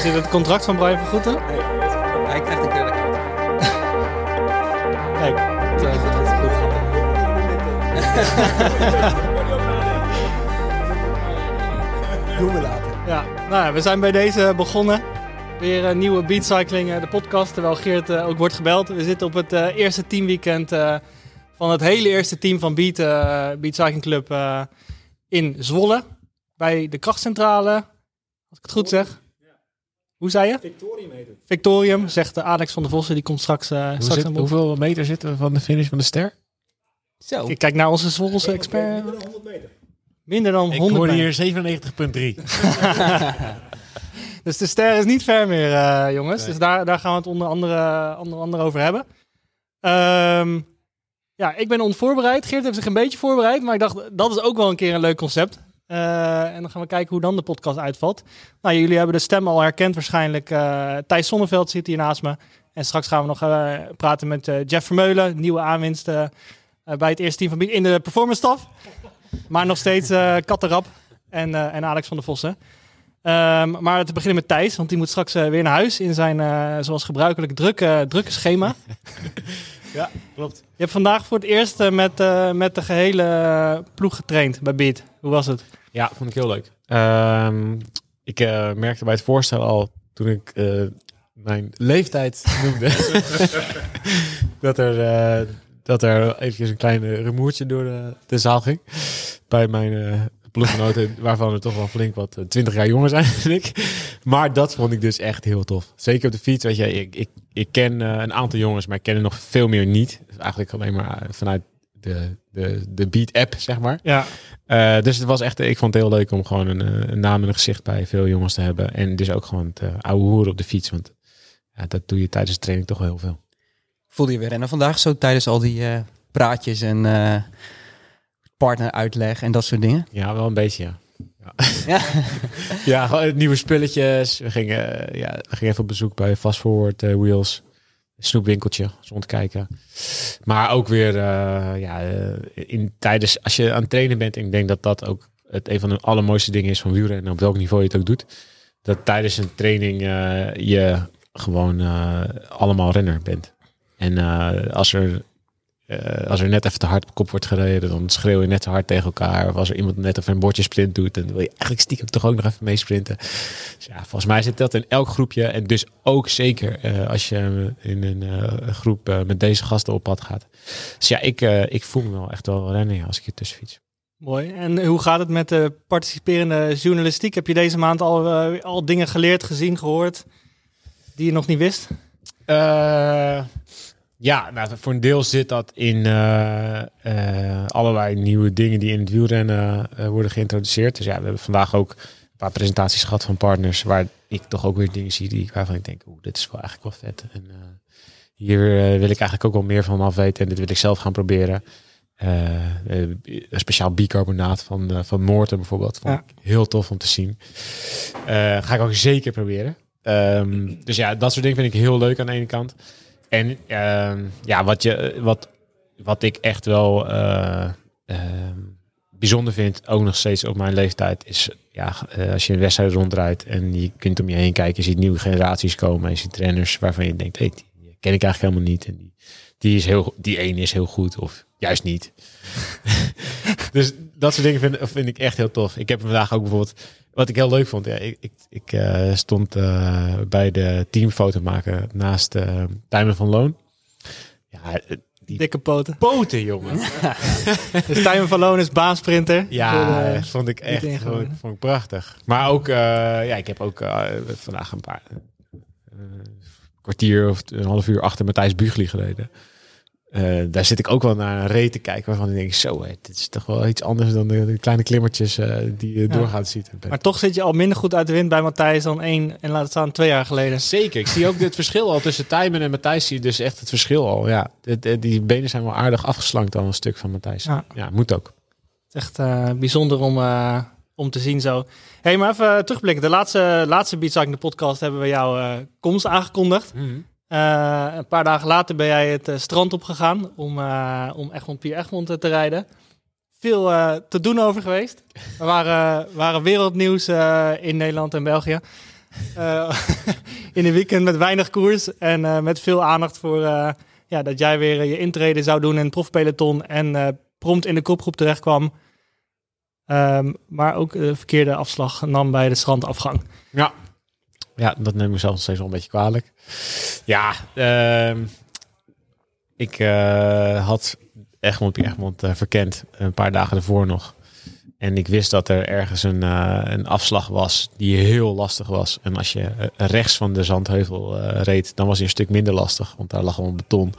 Zit het contract van Brian Vergoeten? Hij krijgt een derde kaart. Kijk. Is goed, dat is goed. Doen we later. Ja, nou ja, we zijn bij deze begonnen. Weer een nieuwe Beatcycling, eh, de podcast, terwijl Geert eh, ook wordt gebeld. We zitten op het eh, eerste teamweekend eh, van het hele eerste team van Beat, eh Beat Cycling Club eh, in Zwolle. Bij de krachtcentrale, als ik het goed zeg. Hoe zei je? Victorium heet het. Victorium, zegt eh, Alex van der Vossen, die komt straks, eh, Hoe straks zit- aan bod. hoeveel meter zitten we van de finish van de ster? Zo. Ik kijk naar onze Zwolse expert. Minder dan 100 meter. Minder dan Ik 100 hoorde meter. hier 97,3. Dus de ster is niet ver meer, eh, jongens. Dus daar, daar gaan we het onder andere, onder andere over hebben. Ehm, ja, ik ben onvoorbereid. Geert heeft zich een beetje voorbereid. Maar ik dacht, dat is ook wel een keer een leuk concept. Eh, en dan gaan we kijken hoe dan de podcast uitvalt. Nou, jullie hebben de stem al herkend waarschijnlijk. Eh, Thijs Sonneveld zit hier naast me. En straks gaan we nog eh, praten met Jeff Vermeulen. Nieuwe aanwinst bij het eerste team van in de performance staf. Maar nog steeds eh Katterap en, en Alex van der Vossen. Ehm, maar te beginnen met Thijs, want die moet straks weer naar huis in zijn, zoals gebruikelijk, drukke, drukke schema. Ja, klopt. Je hebt vandaag voor het eerst eh, met, eh, met de gehele ploeg getraind bij Beat. Hoe was het? Ja, vond ik heel leuk. Ehm, ik eh, merkte bij het voorstel al, toen ik eh, mijn leeftijd noemde, dat, er, eh, dat er eventjes een klein eh, rumoertje door de, de zaal ging. Bij mijn eh ploeggenoten, waarvan er toch wel flink wat eh, 20 jaar jonger zijn dan ik. Maar dat vond ik dus echt heel tof. Zeker op de fiets, weet je, ik, ik, ik ken eh, een aantal jongens, maar ik ken er nog veel meer niet. Dus eigenlijk alleen maar eh, vanuit de, de, de Beat-app, zeg maar. Ja, Eh, dus het was echt, ik vond het heel leuk om gewoon een, een naam en een gezicht bij veel jongens te hebben. En dus ook gewoon het uh, oude hoeren op de fiets. Want ja, dat doe je tijdens de training toch wel heel veel. Voelde je weer rennen vandaag zo tijdens al die eh, praatjes en eh partneruitleg en dat soort dingen? Ja, wel een beetje, ja. Ja. Ja, nieuwe spulletjes. We gingen, eh, ja, we gingen even op bezoek bij Fast Forward eh, Wheels. Snoepwinkeltje, rondkijken. Maar ook weer, eh, ja, in, tijdens, als je aan het trainen bent, en ik denk dat dat ook het een van de allermooiste dingen is van wielrennen, op welk niveau je het ook doet, dat tijdens een training je gewoon allemaal renner bent. En als er eh, als er net even te hard op kop wordt gereden, dan schreeuw je net zo hard tegen elkaar. Of als er iemand net even een bordje sprint doet, dan wil je eigenlijk stiekem toch ook nog even meesprinten. Dus ja, volgens mij zit dat in elk groepje. En dus ook zeker eh, als je in een eh, groep met deze gasten op pad gaat. Dus ja, ik, eh, ik voel me wel echt wel rennen als ik hier tussen fiets. mooi. En hoe gaat het met de participerende journalistiek? Heb je deze maand al, al dingen geleerd, gezien, gehoord die je nog niet wist? Ja, nou, voor een deel zit dat in eh, eh, allerlei nieuwe dingen die in het wielrennen eh, worden geïntroduceerd. Dus ja, we hebben vandaag ook een paar presentaties gehad van partners waar ik toch ook weer dingen zie die, waarvan ik denk, oeh, dit is wel eigenlijk wel vet. En hier wil ik eigenlijk ook wel meer van af weten en dit wil ik zelf gaan proberen. Een speciaal bicarbonaat van, van Moorten bijvoorbeeld. Vond Ja. ik heel tof om te zien. Ga ik ook zeker proberen. Ehm, dus ja, dat soort dingen vind ik heel leuk aan de ene kant. En ehm, ja, wat, je, wat, wat ik echt wel eh, ehm, bijzonder vind, ook nog steeds op mijn leeftijd, is ja, eh, als je een wedstrijd ronddraait en je kunt om je heen kijken, je ziet nieuwe generaties komen en je ziet trainers waarvan je denkt, hey, die ken ik eigenlijk helemaal niet. En die, die, is heel, die ene is heel goed of juist niet. dus dat soort dingen vind, vind ik echt heel tof. Ik heb vandaag ook bijvoorbeeld, wat ik heel leuk vond, ja, ik, ik, ik eh, stond eh, bij de teamfoto maken naast uh, Tijmen van Loon. Ja, die Dikke poten. poten, jongen. Dus Tijmen van Loon is baansprinter. Ja, de- vond ik echt niet vond, ik prachtig. Maar ook, ja, ik heb ook vandaag een paar kwartier of een half uur achter Matthijs Bugli gereden. Eh, daar zit ik ook wel naar een reet te kijken waarvan ik denk, zo, dit is toch wel iets anders dan de, de kleine klimmertjes eh, die je Ja. doorgaat ziet. Maar toch zit je al minder goed uit de wind bij Matthijs dan één en laat het staan twee jaar geleden. Zeker, ik zie ook dit verschil al tussen Tijmen en Matthijs. Zie je dus echt het verschil al. Ja, die benen zijn wel aardig afgeslankt al een stuk van Matthijs. Ja. Ja, moet ook. Het is echt eh, bijzonder om, eh, om te zien zo. hey, maar even terugblikken. De laatste, laatste Beatcycling de podcast hebben we jouw eh, komst aangekondigd. Eh, een paar dagen later ben jij het eh, strand opgegaan om, eh om Egmond Pier Egmond te rijden. Veel te doen over geweest. Er waren, waren wereldnieuws in Nederland en België. In een weekend met weinig koers en met veel aandacht voor ja, dat jij weer je intrede zou doen in het profpeloton en prompt in de kopgroep terecht kwam. Ehm, maar ook de verkeerde afslag nam bij de strandafgang. Ja. Ja, dat neem ik mezelf nog steeds wel een beetje kwalijk. Ja, ehm, ik eh, had Egmond Egmond eh, verkend een paar dagen ervoor nog. En ik wist dat er ergens een, eh, een afslag was die heel lastig was. En als je rechts van de Zandheuvel reed, dan was hij een stuk minder lastig. Want daar lag gewoon beton.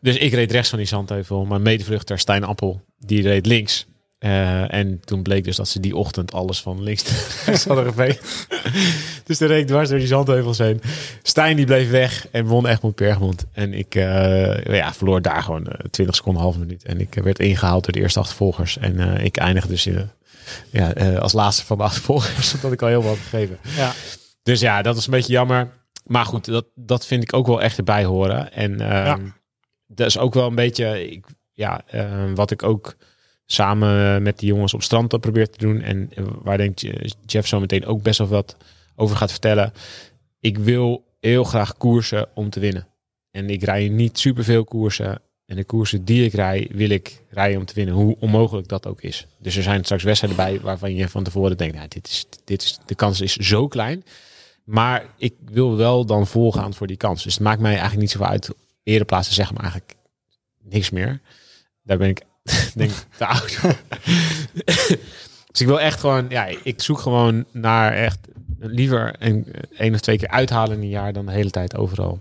Dus ik reed rechts van die Zandheuvel. Mijn medevluchter Stijn Appel, die reed links. Eh, en toen bleek dus dat ze die ochtend alles van links hadden geveegd. dus toen reed ik dwars door die zandheuvels heen. Stijn die bleef weg en won Egmond Bergmond. En ik eh, ja, verloor daar gewoon eh, 20 seconden, half minuut. En ik eh, werd ingehaald door de eerste achtervolgers. En eh, ik eindigde dus in, ja, eh, als laatste van de achtervolgers. Omdat ik al heel wat had gegeven. Ja, Dus ja, dat is een beetje jammer. Maar goed, dat, dat vind ik ook wel echt erbij horen. En ehm, Ja. dat is ook wel een beetje, ik, ja, ehm, wat ik ook samen met die jongens op strand heb probeer te doen. En eh, waar denk je Jeff zo meteen ook best wel wat over gaat vertellen. Ik wil heel graag koersen om te winnen. En ik rij niet superveel koersen. En de koersen die ik rij, wil ik rijden om te winnen. Hoe onmogelijk dat ook is. Dus er zijn straks wedstrijden bij waarvan je van tevoren denkt, nou, dit is, dit is, de kans is zo klein. Maar ik wil wel dan volgaan voor die kans. Dus het maakt mij eigenlijk niet zoveel uit. Ereplaatsen zeggen me eigenlijk niks meer. Daar ben ik denk te oud. dus ik wil echt gewoon, ja, ik zoek gewoon naar echt liever een, één of twee keer uithalen in een jaar dan de hele tijd overal.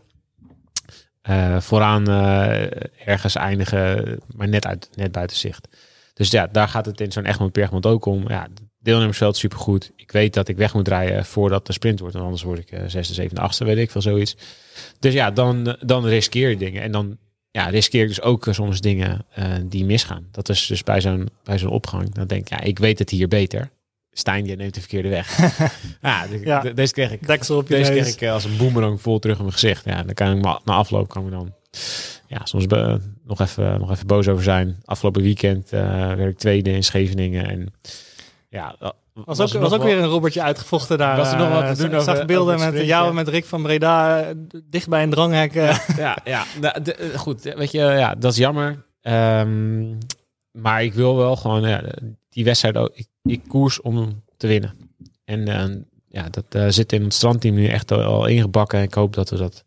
eh, vooraan eh, ergens eindigen, maar net, uit, net buiten zicht. Dus ja, daar gaat het in zo'n Egmond Bergmond ook om. Ja, deelnemersveld supergoed. Ik weet dat ik weg moet rijden voordat de sprint wordt. Anders word ik eh, zesde, zevende, achtste, weet ik veel, zoiets. Dus ja, dan, dan riskeer je dingen. En dan ja, riskeer ik dus ook eh, soms dingen eh, die misgaan. Dat is dus bij zo'n bij zo'n opgang. Dan denk ik, ja, ik weet het hier beter. Stijn, je neemt de verkeerde weg. ja, de- Ja. de- deze kreeg ik, deksel op je deze kreeg ik eh, als een boemerang vol terug in mijn gezicht. Ja, dan kan ik na afloop kan ik dan ja, soms be- nog, even, nog even boos over zijn. Afgelopen weekend eh werd ik tweede in Scheveningen. En ja, dat- Was, ook, was ook wel- weer een robbertje uitgevochten daar. Was er nog wat te eh, doen over- zag beelden over met jou en met Rick van Breda eh, dicht bij een dranghek. eh. ja, ja. Nou, de- eh, goed, weet je, ja, dat is jammer. Ehm, maar ik wil wel gewoon ja, die wedstrijd ook. Ik, ik koers om te winnen. En eh, ja, dat eh, zit in het strandteam nu echt al, al ingebakken. En ik hoop dat we dat,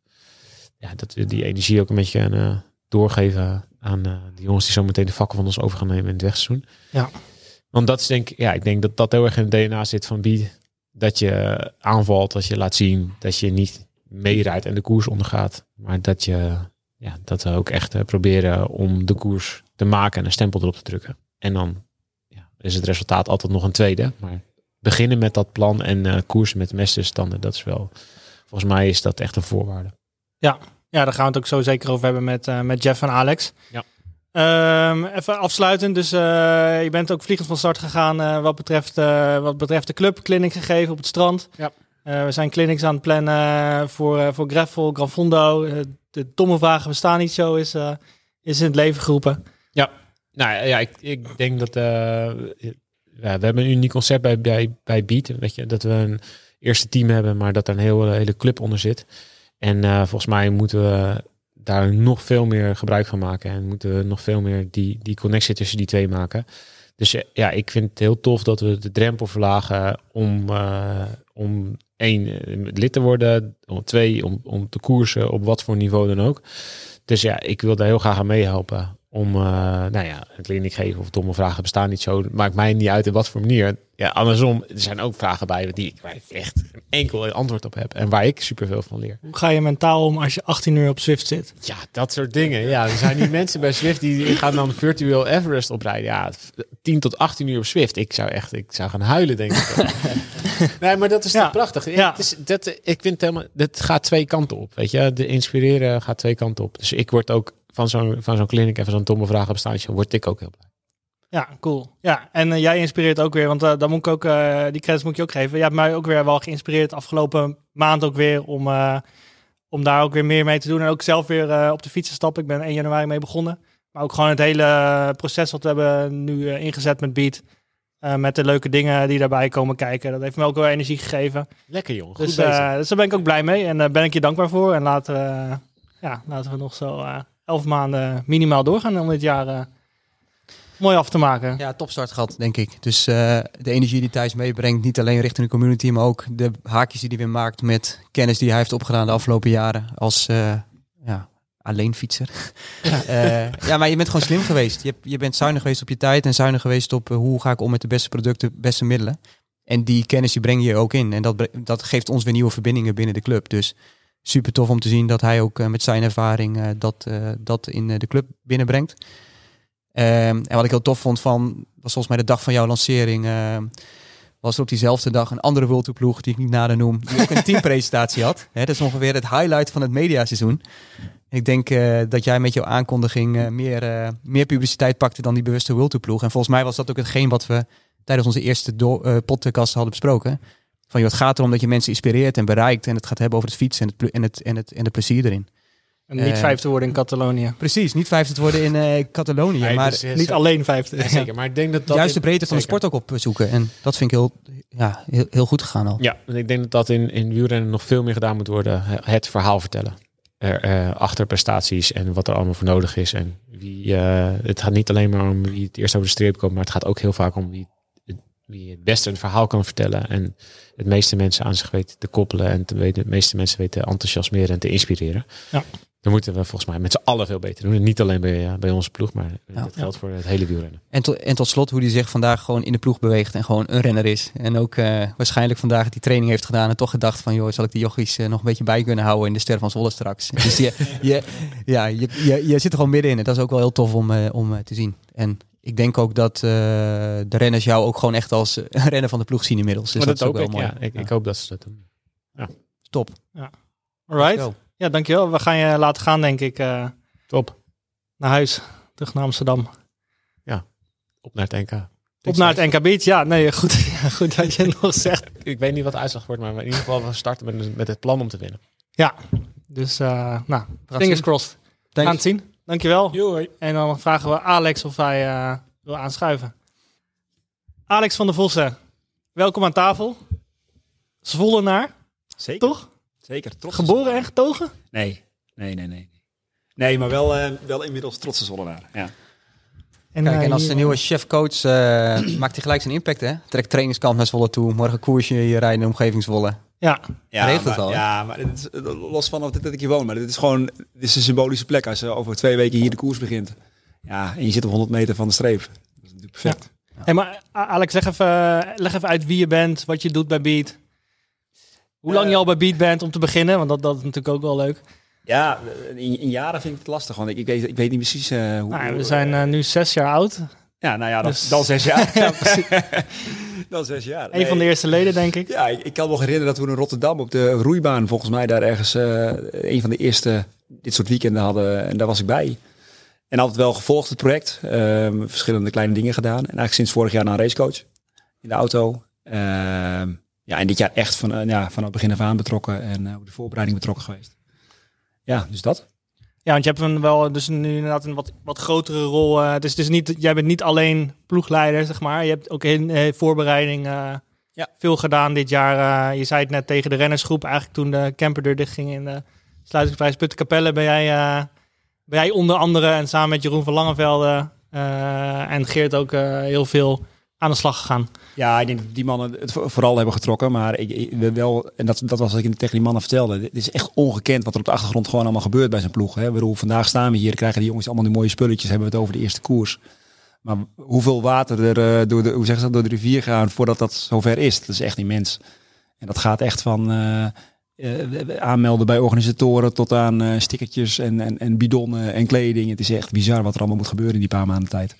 ja, dat we die energie ook een beetje eh, doorgeven aan eh de jongens die zo meteen de vakken van ons over gaan nemen in het wegseizoen. Ja. Want dat is denk ik, ja, ik denk dat dat heel erg in het DNA zit van Bied. Dat je aanvalt, dat je laat zien dat je niet meerijdt en de koers ondergaat. Maar dat je ja, dat we ook echt eh, proberen om de koers te maken en een stempel erop te drukken. En dan ja, is het resultaat altijd nog een tweede. Maar beginnen met dat plan en eh, koersen met de mesterstanden, dat is wel, volgens mij is dat echt een voorwaarde. Ja, daar gaan we het ook zo zeker over hebben met, eh, met Jeff en Alex. Ja. Ehm, even afsluitend, dus eh, je bent ook vliegend van start gegaan eh, wat, betreft, eh, wat betreft de club, clinic gegeven op het strand. Ja. We zijn clinics aan het plannen voor, voor Greffel, Gran Fondo. Eh, de domme vragen bestaan niet zo, is, is in het leven geroepen. Nou ja, ik, ik denk dat ja, we hebben een uniek concept bij, bij, bij Beat. Weet je, dat we een eerste team hebben, maar dat er een hele, hele club onder zit. En volgens mij moeten we daar nog veel meer gebruik van maken. En moeten we nog veel meer die, die connectie tussen die twee maken. Dus eh, ja, ik vind het heel tof dat we de drempel verlagen om, eh, om één, eh, lid te worden. Om twee, om, om te koersen op wat voor niveau dan ook. Dus ja, ik wil daar heel graag aan meehelpen. Om, eh, nou ja, een kliniek geven of domme vragen bestaan niet zo. Maakt mij niet uit in wat voor manier. Ja, andersom, er zijn ook vragen bij die, ik echt een enkel antwoord op heb. En waar ik superveel van leer. Hoe ga je mentaal om als je 18 uur op Swift zit? Ja, dat soort dingen. Ja, er zijn die mensen bij Swift die gaan dan virtueel Everest oprijden. Ja, 10 tot 18 uur op Swift. Ik zou echt, ik zou gaan huilen, denk ik. nee, maar dat is Ja. toch prachtig. Ja. Het is, dat, ik vind het helemaal, dat gaat twee kanten op. Weet je, de inspireren gaat twee kanten op. Dus ik word ook van zo'n van zo'n kliniek en van zo'n domme vragen bestaan, word ik ook heel blij. Ja, cool. Ja, en eh, jij inspireert ook weer, want eh dan moet ik ook, eh, die credits moet ik je ook geven. Je hebt mij ook weer wel geïnspireerd afgelopen maand ook weer om, eh, om daar ook weer meer mee te doen. En ook zelf weer eh, op de fiets te stappen. Ik ben 1 januari mee begonnen. Maar ook gewoon het hele proces wat we hebben nu eh, ingezet met Beat. Eh, met de leuke dingen die daarbij komen kijken. Dat heeft me ook wel energie gegeven. Lekker jongen, goed Dus, bezig. eh, dus daar ben ik ook blij mee. En daar ben ik je dankbaar voor. En laten, we, ja, laten we nog zo eh, elf maanden minimaal doorgaan om dit jaar eh, mooi af te maken. Ja, topstart gehad, denk ik. Dus eh, de energie die Thijs meebrengt, niet alleen richting de community, maar ook de haakjes die hij weer maakt met kennis die hij heeft opgedaan de afgelopen jaren als eh, ja, alleen fietser. Eh, ja, maar je bent gewoon slim geweest. Je, je bent zuinig geweest op je tijd en zuinig geweest op hoe ga ik om met de beste producten, beste middelen. En die kennis die breng je ook in. En dat, dat geeft ons weer nieuwe verbindingen binnen de club. Dus super tof om te zien dat hij ook eh, met zijn ervaring eh, dat, eh, dat in de club binnenbrengt. Ehm, en wat ik heel tof vond van, was volgens mij de dag van jouw lancering, was er op diezelfde dag een andere World ploeg, die ik niet nader noem, die ook een teampresentatie had. Hè, dat is ongeveer het highlight van het mediaseizoen. Ik denk dat jij met jouw aankondiging meer, meer publiciteit pakte dan die bewuste World ploeg. En volgens mij was dat ook hetgeen wat we tijdens onze eerste podcast hadden besproken. Van joh, het gaat erom dat je mensen inspireert en bereikt en het gaat hebben over het fietsen en het, en het, en het, en het plezier erin. En niet Eh, vijfde worden in Catalonië. Precies, niet vijfde te worden in eh, Catalonië, Nee, maar dus, eh, Niet alleen vijfde. Ja, zeker, maar ik denk dat dat... juist de in- breedte van de sport ook opzoeken. En dat vind ik heel, ja, heel, heel goed gegaan al. Ja, en ik denk dat dat in, in wielrennen nog veel meer gedaan moet worden. Het verhaal vertellen. Er, eh, achter prestaties en wat er allemaal voor nodig is. En wie, eh, het gaat niet alleen maar om wie het eerst over de streep komt, maar het gaat ook heel vaak om wie, het- wie het beste een verhaal kan vertellen. En het meeste mensen aan zich weet te koppelen en te weten, de meeste mensen weten te enthousiasmeren en te inspireren. Ja. Dan moeten we volgens mij met z'n allen veel beter doen. En niet alleen bij, eh, bij onze ploeg, maar Ja. dat geldt voor het hele wielrennen. En, tot, en tot slot hoe hij zich vandaag gewoon in de ploeg beweegt en gewoon een renner is. En ook eh, waarschijnlijk vandaag die training heeft gedaan en toch gedacht van joh, zal ik die jochies eh, nog een beetje bij kunnen houden in de Ster van Zwolle straks. dus je, je, ja, je, je, je zit er gewoon middenin en dat is ook wel heel tof om, eh, om te zien. En ik denk ook dat eh, de renners jou ook gewoon echt als eh, een renner van de ploeg zien inmiddels. Dus maar dat, dat, is ook wel ik, mooi. ja. Ik, Ja. ik hoop dat ze dat doen. Top. Alright. Zo. Ja, dankjewel. We gaan je laten gaan, denk ik, eh, Top. naar huis. Terug naar Amsterdam. Op naar het NK. Op naar het NK Beach. Ja, nee, goed, ja, goed dat je het nog zegt. Ik weet niet wat de uitslag wordt, maar in ieder geval we starten met, met het plan om te winnen. Ja, dus uh, nou, fingers crossed. Thanks. gaan het zien. Dankjewel. Hoi. En dan vragen we Alex of hij eh, wil aanschuiven. Alex van der Vossen, welkom aan tafel. Zwollenaar, Zeker. toch? Zeker. Trots Geboren en getogen? Nee, nee, nee, nee. Nee, maar wel, eh, wel inmiddels trotse Zollenaar. Ja. En, Kijk, eh, en als hier- de nieuwe chef-coach eh, maakt hij gelijk zijn impact, hè? Trekt trainingskamp naar Zwolle toe. Morgen koersje hier rijden in de omgeving Zwolle. Ja, Ja, Regelt maar, het al? Ja, maar dit is, eh, los van of dit, dat ik hier woon, maar dit is gewoon dit is een symbolische plek als je over twee weken hier de koers begint. Ja, en je zit op 100 meter van de streep. Dat is natuurlijk perfect. Hey, maar Alex, leg even, leg even uit wie je bent, wat je doet bij Beat. Hoe lang Eh, je al bij Beat bent om te beginnen, want dat, dat is natuurlijk ook wel leuk. Ja, in, in jaren vind ik het lastig, want ik, ik, weet, ik weet niet precies eh, hoe... Nou, we zijn eh, nu zes jaar oud. Ja, nou ja, dan, dus- dan zes jaar. Ja, precies. dan zes jaar. Een van de Nee. eerste leden, denk ik. Ja, ik, ik kan me nog herinneren dat we in Rotterdam op de roeibaan, volgens mij daar ergens eh, een van de eerste dit soort weekenden hadden. En daar was ik bij. En altijd wel gevolgd het project. Ehm, verschillende kleine dingen gedaan. En eigenlijk sinds vorig jaar naar een racecoach in de auto. Ehm, ja, en dit jaar echt van, eh, ja, het begin af aan betrokken en ook de voorbereiding betrokken geweest. Ja, dus dat. Ja, want je hebt een wel dus nu inderdaad een wat, wat grotere rol. het is dus niet, jij bent niet alleen ploegleider, zeg maar. Je hebt ook in eh, voorbereiding Ja. veel gedaan dit jaar. eh, je zei het net tegen de rennersgroep, eigenlijk toen de camperdeur dichtging in de sluitingsprijs Puttenkapelle, ben jij, eh, ben jij onder andere en samen met Jeroen van Langenvelde eh, en Geert ook heel veel aan de slag gegaan. Ja, ik denk dat die mannen het vo- vooral hebben getrokken. Maar ik, ik we wel, en dat, dat was wat ik tegen die mannen vertelde. Het is echt ongekend wat er op de achtergrond gewoon allemaal gebeurt bij zijn ploeg. Hè. Bedoel, vandaag staan we hier, krijgen die jongens allemaal die mooie spulletjes. Hebben we het over de eerste koers. Maar hoeveel water er eh, door, de, hoe zeggen ze dat, door de rivier gaan voordat dat zover is. Dat is echt immens. En dat gaat echt van eh, eh, aanmelden bij organisatoren tot aan eh, stickertjes en, en, en bidonnen en kleding. Het is echt bizar wat er allemaal moet gebeuren in die paar maanden tijd.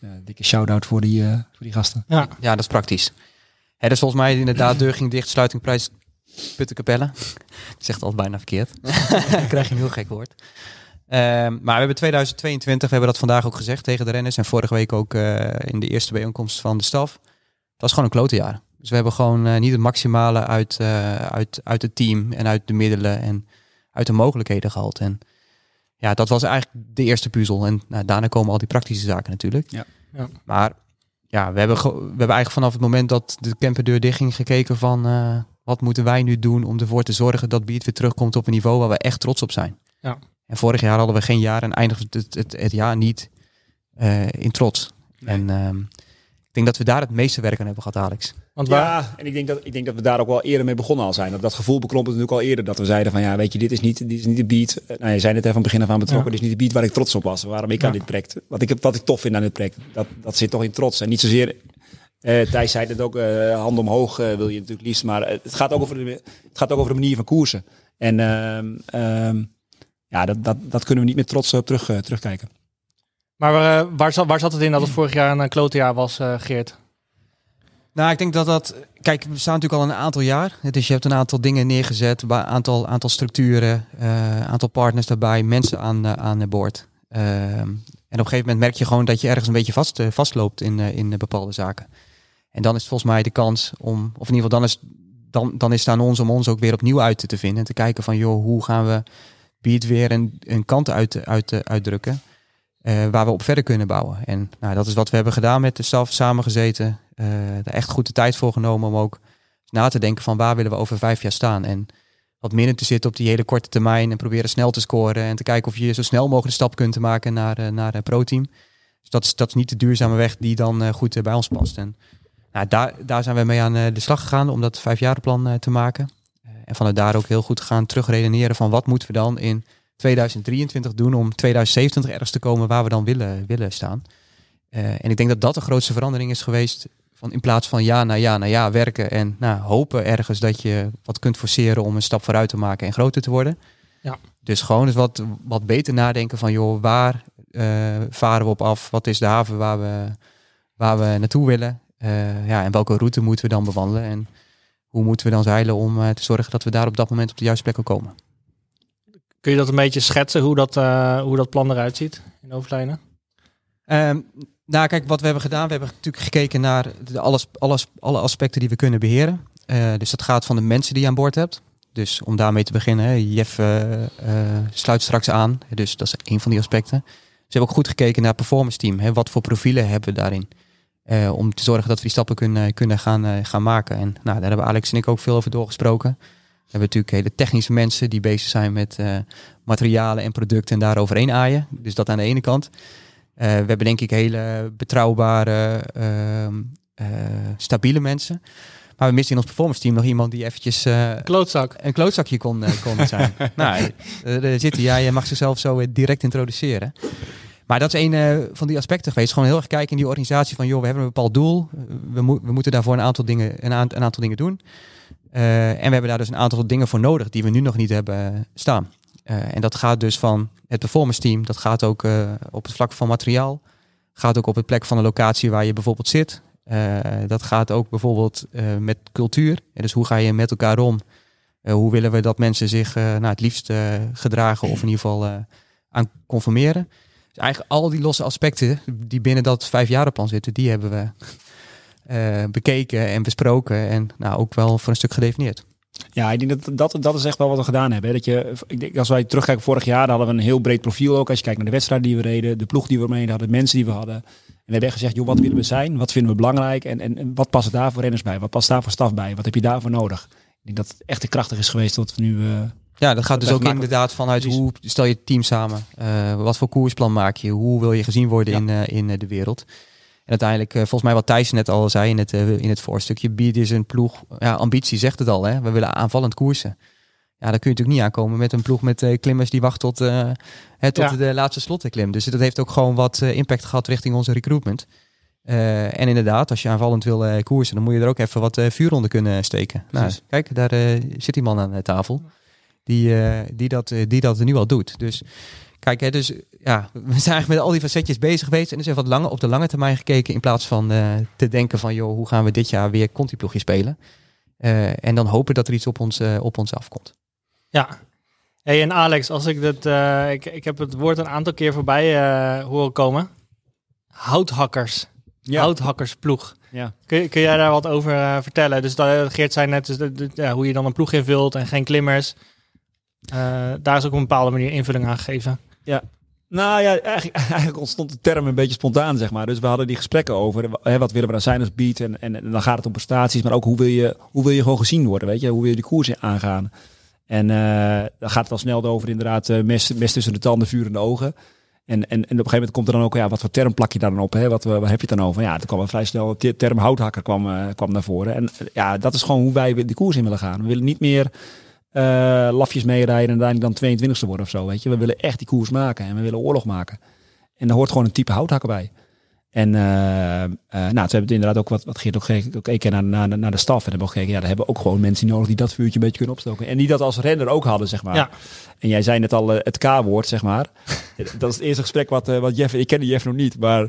Dus, eh, dikke shout-out voor die, eh, voor die gasten. Ja, Ja, dat is praktisch. Hè, dus volgens mij inderdaad deur ging dicht, sluitingprijs Puttenkapelle. Ik zeg het al bijna verkeerd. Dan krijg je een heel gek woord. Ehm, maar we hebben 2022, we hebben dat vandaag ook gezegd tegen de renners. En vorige week ook eh, in de eerste bijeenkomst van de staf. Dat was gewoon een klote jaar. Dus we hebben gewoon eh, niet het maximale uit, eh, uit, uit het team en uit de middelen en uit de mogelijkheden gehaald. En ja, dat was eigenlijk de eerste puzzel. En nou, daarna komen al die praktische zaken natuurlijk. Ja. Ja. Maar ja, we hebben, we hebben eigenlijk vanaf het moment dat de camperdeur dichtging gekeken van eh, wat moeten wij nu doen om ervoor te zorgen dat Beat weer terugkomt op een niveau waar we echt trots op zijn. Ja. En vorig jaar hadden we geen jaar en eindigde het, het, het jaar niet eh, in trots. En ehm, ik denk dat we daar het meeste werk aan hebben gehad, Alex. Want waar, Ja, en ik denk, dat, ik denk dat we daar ook wel eerder mee begonnen al zijn. Dat, dat gevoel beklonk het natuurlijk al eerder. Dat we zeiden van ja, weet je, dit is niet, dit is niet de beat. Eh, Nou, je zei net even van begin af aan betrokken. Ja. Dit is niet de beat waar ik trots op was. Waarom ik aan dit project. Wat ik, wat ik tof vind aan dit project. Dat, dat zit toch in trots. En niet zozeer. eh Thijs zei het ook, eh hand omhoog wil je natuurlijk liefst. Maar het gaat ook over de, het gaat ook over de manier van koersen. En ehm, ehm, ja, dat, dat, dat kunnen we niet met trots op terug, terugkijken. maar waar, zat, waar zat het in dat het vorig jaar een klote jaar was, Geert? Nou, ik denk dat dat. Kijk, we staan natuurlijk al een aantal jaar. Dus je hebt een aantal dingen neergezet, een aantal, aantal structuren, een aantal partners daarbij, mensen aan, eh, aan boord. Ehm, en op een gegeven moment merk je gewoon dat je ergens een beetje vast, eh, vastloopt in, in bepaalde zaken. En dan is het volgens mij de kans om, of in ieder geval dan is, dan, dan is het aan ons om ons ook weer opnieuw uit te vinden. En te kijken van, joh, hoe gaan we Beat weer een, een kant uit, uit, uitdrukken. waar we op verder kunnen bouwen. En nou, dat is wat we hebben gedaan met de staf, samengezeten. Eh er echt goed de tijd voor genomen om ook na te denken van waar willen we over vijf jaar staan. En wat minder te zitten op die hele korte termijn en proberen snel te scoren. En te kijken of je zo snel mogelijk de stap kunt maken naar, eh, naar een pro-team. Dus dat is, dat is niet de duurzame weg die dan eh, goed eh, bij ons past. En nou, daar, daar zijn we mee aan eh, de slag gegaan om dat vijfjarenplan eh, te maken. Eh, en vanuit daar ook heel goed gaan terugredeneren van wat moeten we dan in 2023 doen om 2027 ergens te komen waar we dan willen, willen staan. Eh, en ik denk dat dat de grootste verandering is geweest. Van in plaats van ja na ja na ja werken en nou, hopen ergens dat je wat kunt forceren om een stap vooruit te maken en groter te worden. Ja. Dus gewoon eens wat, wat beter nadenken van joh, waar eh, varen we op af? Wat is de haven waar we, waar we naartoe willen? Eh, ja, en welke route moeten we dan bewandelen? En hoe moeten we dan zeilen om eh, te zorgen dat we daar op dat moment op de juiste plek ook komen? Kun je dat een beetje schetsen, hoe dat, hoe dat plan eruit ziet in hoofdlijnen? Ehm, nou, kijk, wat we hebben gedaan, we hebben natuurlijk gekeken naar de alles, alles, alle aspecten die we kunnen beheren. Eh, dus dat gaat van de mensen die je aan boord hebt. Dus om daarmee te beginnen, hè, Jeff eh, eh, sluit straks aan. Dus dat is een van die aspecten. Dus we hebben ook goed gekeken naar het performance team. Hè, wat voor profielen hebben we daarin? Om te zorgen dat we die stappen kunnen, kunnen gaan, gaan maken. En nou, daar hebben Alex en ik ook veel over doorgesproken. We hebben natuurlijk hele technische mensen die bezig zijn met materialen en producten en daar overheen aaien. Dus dat aan de ene kant. Eh, we hebben denk ik hele betrouwbare, ehm, eh, stabiele mensen. Maar we missen in ons performance team nog iemand die eventjes eh, Klootzak. een klootzakje kon, kon zijn. nou, eh, daar zit hij. Ja, je mag zichzelf zo direct introduceren. Maar dat is een eh, van die aspecten geweest. Gewoon heel erg kijken in die organisatie van, joh, we hebben een bepaald doel. We, we moeten daarvoor een aantal dingen, een, aant- een aantal dingen doen. Eh, en we hebben daar dus een aantal dingen voor nodig die we nu nog niet hebben staan. Eh, en dat gaat dus van het performance team. Dat gaat ook eh, op het vlak van materiaal. Gaat ook op het plek van de locatie waar je bijvoorbeeld zit. Eh, dat gaat ook bijvoorbeeld met cultuur. En dus hoe ga je met elkaar om? Hoe willen we dat mensen zich nou, het liefst gedragen of in ieder geval aan conformeren? Dus eigenlijk al die losse aspecten die binnen dat vijfjarenplan zitten, die hebben we bekeken en besproken en nou, ook wel voor een stuk gedefinieerd. Ja, ik denk dat, dat dat is echt wel wat we gedaan hebben. hè. Dat je, ik denk, als wij terugkijken vorig jaar, hadden we een heel breed profiel ook. Als je kijkt naar de wedstrijden die we reden, de ploeg die we mee hadden, de mensen die we hadden. En we hebben echt gezegd, joh, wat willen we zijn? Wat vinden we belangrijk? En, en, en wat passen daar voor renners bij? Wat past daar voor staf bij? Wat heb je daarvoor nodig? Ik denk dat het echt te krachtig is geweest tot we nu... eh, Ja, dat gaat dus ook inderdaad vanuit hoe stel je het team samen? Eh, wat voor koersplan maak je? Hoe wil je gezien worden in, eh, in de wereld? En uiteindelijk, eh, volgens mij wat Thijs net al zei in het, eh, in het voorstukje, Beat is een ploeg, ja, ambitie zegt het al, hè? we willen aanvallend koersen. Ja, daar kun je natuurlijk niet aankomen met een ploeg met eh, klimmers die wacht tot, hè, tot Ja. de laatste slotklim. Dus dat heeft ook gewoon wat impact gehad richting onze recruitment. En inderdaad, als je aanvallend wil koersen, dan moet je er ook even wat vuur onder kunnen steken. Nou, kijk, daar zit die man aan de tafel die, die, dat, die dat nu al doet. Dus kijk, hè, dus ja, we zijn eigenlijk met al die facetjes bezig geweest en dus even wat langer op de lange termijn gekeken in plaats van eh, te denken van, joh, hoe gaan we dit jaar weer Conti-ploegje spelen? Eh, en dan hopen dat er iets op ons, eh, op ons afkomt. Ja. Hey, en Alex, als ik dat, eh, ik, ik heb het woord een aantal keer voorbij eh, horen komen. Houthakers. Houthakkersploeg. ja. Kun, kun jij daar wat over eh, vertellen? Dus dat, Geert zei net dus, dat- ja, hoe je dan een ploeg invult en geen klimmers. Eh, daar is ook op een bepaalde manier invulling aan gegeven. Nou ja, eigenlijk, eigenlijk ontstond de term een beetje spontaan, zeg maar. Dus we hadden die gesprekken over hè, wat willen we nou zijn als beat. En, en, dan gaat het om prestaties, maar ook hoe wil je, hoe wil je gewoon gezien worden, weet je? Hoe wil je die koers aangaan? En eh, dan gaat het al snel over inderdaad uh, mes, mes tussen de tanden, vuur de ogen. En, en, en op een gegeven moment komt er dan ook, ja, wat voor term plak je daar dan op? Hè? Wat, waar heb je dan over? Ja, er kwam vrij snel, de term houthakker kwam, uh, kwam naar voren. En ja, dat is gewoon hoe wij de koers in willen gaan. We willen niet meer lafjes meerijden en uiteindelijk dan 22 e worden of zo, weet je. We willen echt die koers maken en we willen oorlog maken. En daar hoort gewoon een type houthakker bij. En uh, uh, nou, ze hebben het inderdaad ook wat, wat Geert ook gekeken naar, naar, naar de staf. En hebben ook gekeken, ja, daar hebben ook gewoon mensen nodig die dat vuurtje een beetje kunnen opstoken. En die dat als renner ook hadden, zeg maar. Ja. En jij zei net al het K-woord, zeg maar. dat is het eerste gesprek wat, wat Jeff, ik kende Jeff nog niet, maar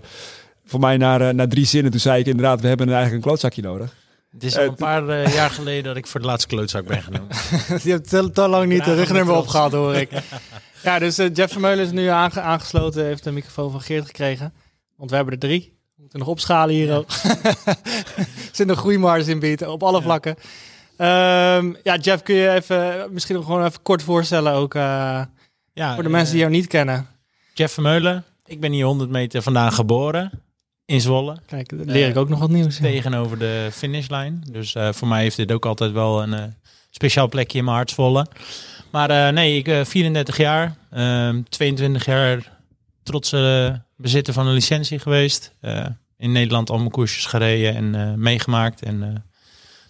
voor mij na, na drie zinnen, toen zei ik inderdaad, we hebben eigenlijk een klootzakje nodig. Het is al een paar uh, jaar geleden dat ik voor de laatste klootzak ben genoemd. Je hebt te, te lang niet de rugnummer opgehaald, hoor ik. ja, dus uh, Jeff Vermeulen is nu aange aangesloten, heeft de microfoon van Geert gekregen. Want we hebben er drie. We moeten nog opschalen hier ook. er zit een groeimars in bieden, op alle ja. vlakken. Um, ja, Jeff, kun je even, misschien nog gewoon even kort voorstellen ook uh, ja, voor de mensen die jou niet kennen. Jeff Vermeulen, ik ben hier 100 meter vandaan geboren in Zwolle. Kijk, leer ik ook nog wat nieuws. Tegenover de finishlijn. Dus uh, voor mij heeft dit ook altijd wel een uh, speciaal plekje in mijn hart Zwolle. Maar uh, nee, ik 34 jaar, 22 ehm, jaar trotse bezitter van een licentie geweest. in Nederland al mijn koersjes gereden en meegemaakt. En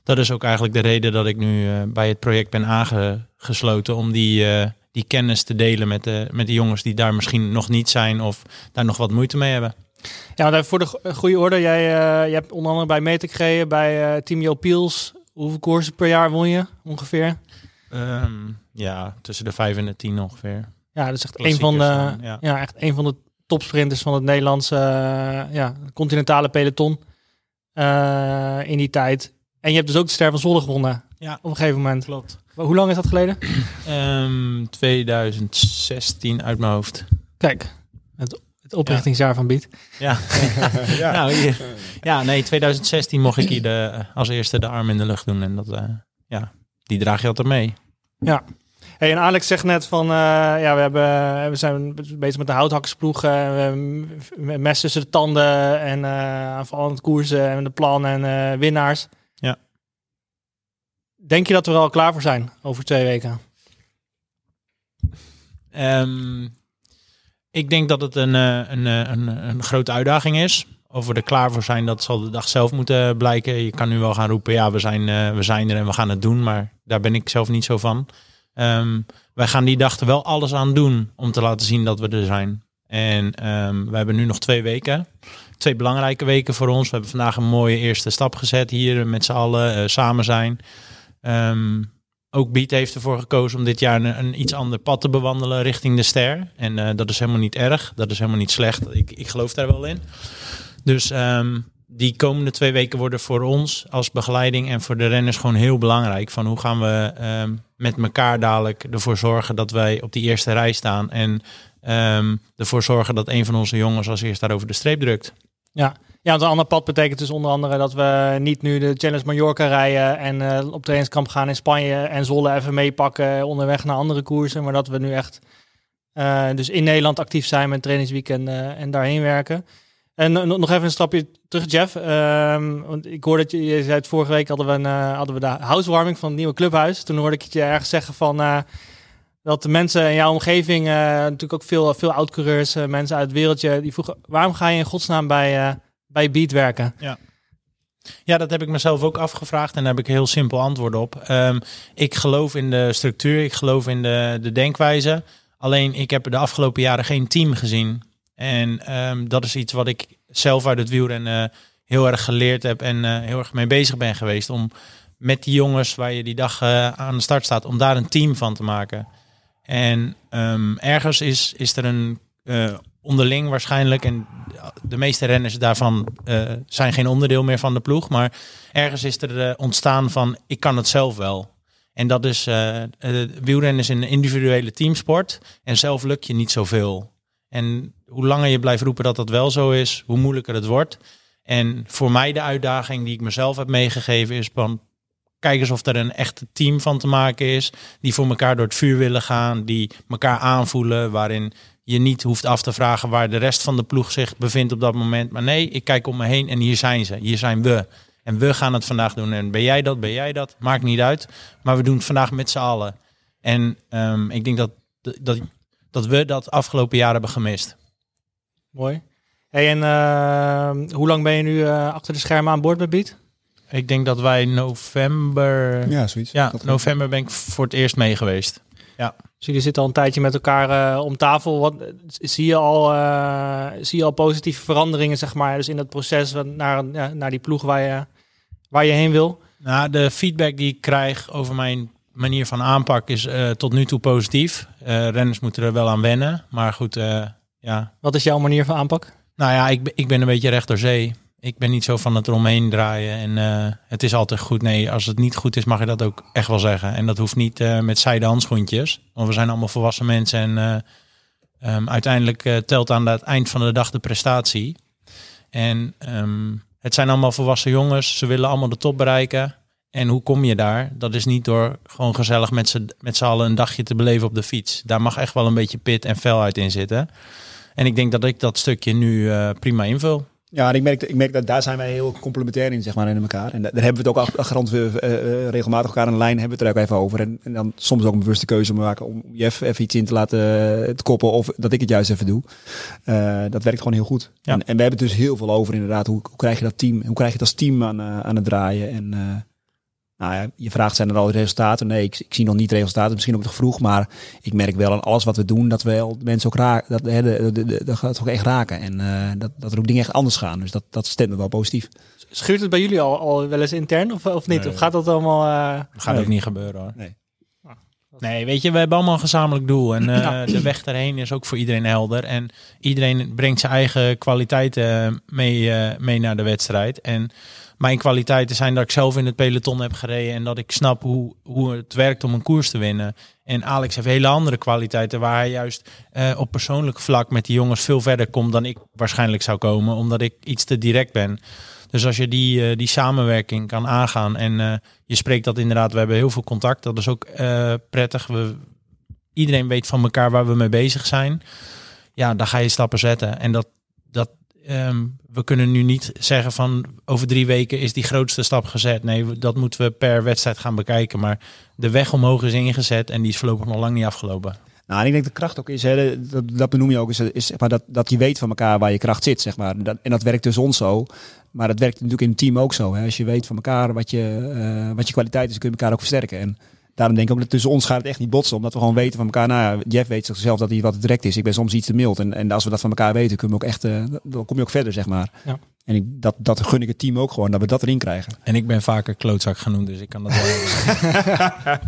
dat is ook eigenlijk de reden dat ik nu bij het project ben aangesloten om die die kennis te delen met de, met de jongens die daar misschien nog niet zijn of daar nog wat moeite mee hebben. Ja, voor de goede orde, jij, uh, je hebt onder andere bij Metek gereden, bij uh, Team Jo Piels. Hoeveel koersen per jaar won je ongeveer? Um, ja, tussen de vijf en de tien ongeveer. Ja, dat is echt een van de, ja. ja. echt een van de topsprinters van het Nederlandse uh, ja, continentale peloton in die tijd. En je hebt dus ook de Ster van Zwolle gewonnen. Ja, op een gegeven moment. Klopt. Hoe lang is dat geleden? Um, 2016 uit mijn hoofd. Kijk, het oprichtingsjaar van Beat. Ja. ja. Nou, hier, ja, nee, 2016 mocht ik hier de, als eerste de arm in de lucht doen. En dat, uh, ja, die draag je altijd mee. Ja. Hey, en Alex zegt net van, uh, ja, we, hebben, we zijn bezig met de houthakkersploeg. Uh, mes tussen de tanden en uh, vooral het koersen en de plannen en winnaars. Ja. Denk je dat we er al klaar voor zijn over twee weken? Um, ik denk dat het een, eh, een, eh, een, een grote uitdaging is. Of we er klaar voor zijn, dat zal de dag zelf moeten blijken. Je kan nu wel gaan roepen, ja, we zijn, uh, we zijn er en we gaan het doen. Maar daar ben ik zelf niet zo van. Um, wij gaan die dag er wel alles aan doen om te laten zien dat we er zijn. En um, we hebben nu nog twee weken. Twee belangrijke weken voor ons. We hebben vandaag een mooie eerste stap gezet hier met z'n allen samen zijn. Um, ook Beat heeft ervoor gekozen om dit jaar een, iets ander pad te bewandelen richting de ster. En uh, dat is helemaal niet erg. Dat is helemaal niet slecht. Ik, ik geloof daar wel in. Dus um, die komende twee weken worden voor ons als begeleiding en voor de renners gewoon heel belangrijk. Van hoe gaan we um, met elkaar dadelijk ervoor zorgen dat wij op die eerste rij staan. En um, ervoor zorgen dat een van onze jongens als eerst daar over de streep drukt. Ja, ja, want een ander pad betekent dus onder andere dat we niet nu de Challenge Mallorca rijden en uh, op trainingskamp gaan in Spanje en Zolle even meepakken onderweg naar andere koersen. Maar dat we nu echt uh, dus in Nederland actief zijn met trainingsweekend uh, en daarheen werken. En nog even een stapje terug, Jeff. Um, want ik hoorde dat je, je zei het vorige week hadden we, een, hadden we de housewarming van het nieuwe clubhuis. Toen hoorde ik het je ergens zeggen van dat de mensen in jouw omgeving, natuurlijk ook veel, veel oud-coureurs, mensen uit het wereldje, die vroegen, waarom ga je in godsnaam bij bij Beat werken? Ja. Ja, dat heb ik mezelf ook afgevraagd en daar heb ik heel simpel antwoord op. Um, ik geloof in de structuur, ik geloof in de, de denkwijze. Alleen ik heb de afgelopen jaren geen team gezien. En um, dat is iets wat ik zelf uit het wielrennen uh, heel erg geleerd heb en uh, heel erg mee bezig ben geweest. Om met die jongens waar je die dag uh, aan de start staat, om daar een team van te maken. En um, ergens is, is er een onderling waarschijnlijk. En de meeste renners daarvan uh, zijn geen onderdeel meer van de ploeg. Maar ergens is er uh, ontstaan van ik kan het zelf wel. En dat is uh, wielrennen is een individuele teamsport. En zelf lukt je niet zoveel. En hoe langer je blijft roepen dat dat wel zo is, hoe moeilijker het wordt. En voor mij de uitdaging die ik mezelf heb meegegeven is van kijk eens of er een echte team van te maken is. Die voor elkaar door het vuur willen gaan. Die elkaar aanvoelen. Waarin je niet hoeft af te vragen waar de rest van de ploeg zich bevindt op dat moment. Maar nee, ik kijk om me heen en hier zijn ze. Hier zijn we. En we gaan het vandaag doen. En ben jij dat, ben jij dat? Maakt niet uit. Maar we doen het vandaag met z'n allen. En ehm, ik denk dat, dat, dat we dat afgelopen jaar hebben gemist. Mooi. Hey, en eh, hoe lang ben je nu eh, achter de schermen aan boord met Beat? Ik denk dat wij november... Ja, zoiets. Ja, Dat- november ben ik voor het eerst mee geweest. Dus jullie zitten al een tijdje met elkaar eh, om tafel. Wat, zie, je al, eh, zie je al positieve veranderingen, zeg maar, dus in dat proces naar, naar die ploeg waar je, waar je heen wil? Nou, de feedback die ik krijg over mijn manier van aanpak is eh, tot nu toe positief. Renners moeten er wel aan wennen. Maar goed, ja. Wat is jouw manier van aanpak? Nou ja, ik, ben- ik ben een beetje recht door zee. Ik ben niet zo van het eromheen draaien. En eh, het is altijd goed. Nee, als het niet goed is, mag je dat ook echt wel zeggen. En dat hoeft niet eh, met zijde handschoentjes. Want we zijn allemaal volwassen mensen. En eh, ehm, uiteindelijk telt aan het eind van de dag de prestatie. En ehm, het zijn allemaal volwassen jongens. Ze willen allemaal de top bereiken. En hoe kom je daar? Dat is niet door gewoon gezellig met z'n met z'n allen een dagje te beleven op de fiets. Daar mag echt wel een beetje pit en felheid in zitten. En ik denk dat ik dat stukje nu prima invul. Ja, en ik merk, ik merk dat daar zijn wij heel complementair in, zeg maar, in elkaar. En da- daar hebben we het ook achtergrond we eh, eh, regelmatig elkaar aan de lijn hebben we het er ook even over. En, en dan soms ook een bewuste keuze maken om Jeff even iets in te laten eh, te koppen of dat ik het juist even doe. Dat werkt gewoon heel goed. Ja. En, en we hebben het dus heel veel over inderdaad. Hoe, hoe krijg je dat team? Hoe krijg je het als team aan, aan het draaien? En nou ja, je vraagt zijn er al resultaten? Nee, ik, ik zie nog niet resultaten. Misschien ook nog vroeg, maar ik merk wel aan alles wat we doen dat we wel de mensen ook raken. Dat, hè, de, de, de- dat gaat ook echt raken en eh, dat, dat er ook dingen echt anders gaan. Dus dat, dat stemt me wel positief. Schuurt het bij jullie al, al wel eens intern of, of niet? Nee. Of gaat dat allemaal... eh, Gaat Nee. ook niet gebeuren hoor. Nee. Nee, weet je, we hebben allemaal een gezamenlijk doel. En eh, de weg daarheen is ook voor iedereen helder. En iedereen brengt zijn eigen kwaliteiten mee, mee naar de wedstrijd. En mijn kwaliteiten zijn dat ik zelf in het peloton heb gereden. En dat ik snap hoe, hoe het werkt om een koers te winnen. En Alex heeft hele andere kwaliteiten. Waar hij juist eh, op persoonlijk vlak met die jongens veel verder komt dan ik waarschijnlijk zou komen. Omdat ik iets te direct ben. Dus als je die, eh, die samenwerking kan aangaan en eh, je spreekt dat inderdaad, we hebben heel veel contact. Dat is ook prettig. We, iedereen weet van elkaar waar we mee bezig zijn. Ja, dan ga je stappen zetten. En dat, ehm, we kunnen nu niet zeggen van over drie weken is die grootste stap gezet. Nee, dat moeten we per wedstrijd gaan bekijken. Maar de weg omhoog is ingezet en die is voorlopig nog lang niet afgelopen. Nou, en ik denk de kracht ook is, hè, dat, dat benoem je ook, is, maar dat, dat je weet van elkaar waar je kracht zit, zeg maar. Dat, en dat werkt tussen ons zo. Maar dat werkt natuurlijk in een team ook zo. Hè. Als je weet van elkaar wat je, eh, wat je kwaliteit is, kun je elkaar ook versterken. En daarom denk ik ook dat tussen ons gaat het echt niet botsen. Omdat we gewoon weten van elkaar. Nou ja, Jeff weet zichzelf dat hij wat direct is. Ik ben soms iets te mild. En, en als we dat van elkaar weten, kunnen we ook echt, eh, dan kom je ook verder, zeg maar. Ja. En ik, dat, dat gun ik het team ook gewoon, dat we dat erin krijgen. En ik ben vaker klootzak genoemd, dus ik kan dat wel.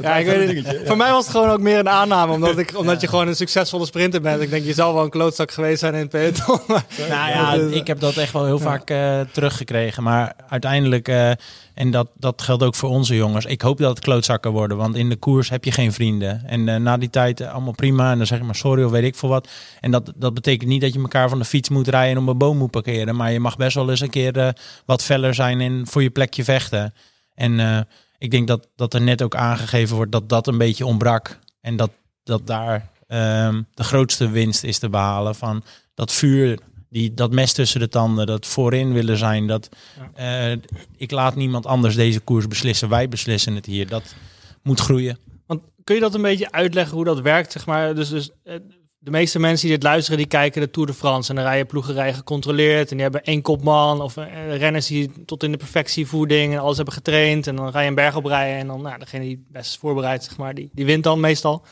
Ja, ik weet het. Voor mij was het gewoon ook meer een aanname, omdat, ik, omdat je gewoon een succesvolle sprinter bent. Ik denk, je zal wel een klootzak geweest zijn in het peloton. Nou ja, ik heb dat echt wel heel vaak eh, teruggekregen. Maar uiteindelijk, eh, en dat, dat geldt ook voor onze jongens. Ik hoop dat het klootzakken worden, want in de koers heb je geen vrienden. En eh, na die tijd eh, allemaal prima. En dan zeg je maar sorry of weet ik veel wat. En dat, dat betekent niet dat je elkaar van de fiets moet rijden en een boom moet parkeren. Maar je mag best wel eens een keer eh, wat feller zijn en voor je plekje vechten. En ik denk dat, dat er net ook aangegeven wordt dat dat een beetje ontbrak. En dat, dat daar ehm, de grootste winst is te behalen van dat vuur, die, dat mes tussen de tanden, dat voorin willen zijn. Dat, eh, ik laat niemand anders deze koers beslissen. Wij beslissen het hier. Dat moet groeien. Want kun je dat een beetje uitleggen hoe dat werkt? Zeg maar? dus, dus eh, de meeste mensen die dit luisteren, die kijken de Tour de France. En dan rijden ploegerij gecontroleerd. En die hebben één kopman. Of eh, renners die tot in de perfectievoeding en alles hebben getraind. En dan ga je een berg oprijden. En dan nou, degene die het best is voorbereid, zeg maar, die, die wint dan meestal.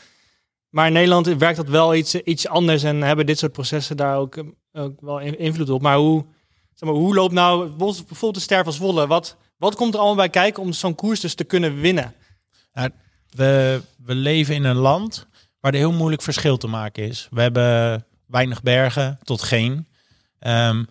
Maar in Nederland werkt dat wel iets, iets anders. En hebben dit soort processen daar ook, ook wel in- invloed op. Maar hoe, zeg maar, hoe loopt nou bijvoorbeeld de Ster van Zwolle? Wat, wat komt er allemaal bij kijken om zo'n koers dus te kunnen winnen? We, we leven in een land waar er heel moeilijk verschil te maken is. We hebben weinig bergen tot geen. Ehm,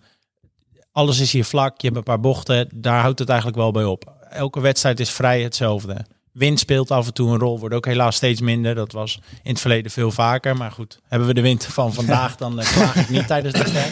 alles is hier vlak, je hebt een paar bochten. Daar houdt het eigenlijk wel bij op. Elke wedstrijd is vrij hetzelfde. Wind speelt af en toe een rol, wordt ook helaas steeds minder. Dat was in het verleden veel vaker. Maar goed, hebben we de wind van vandaag, dan eh, klaag ik niet tijdens de ster.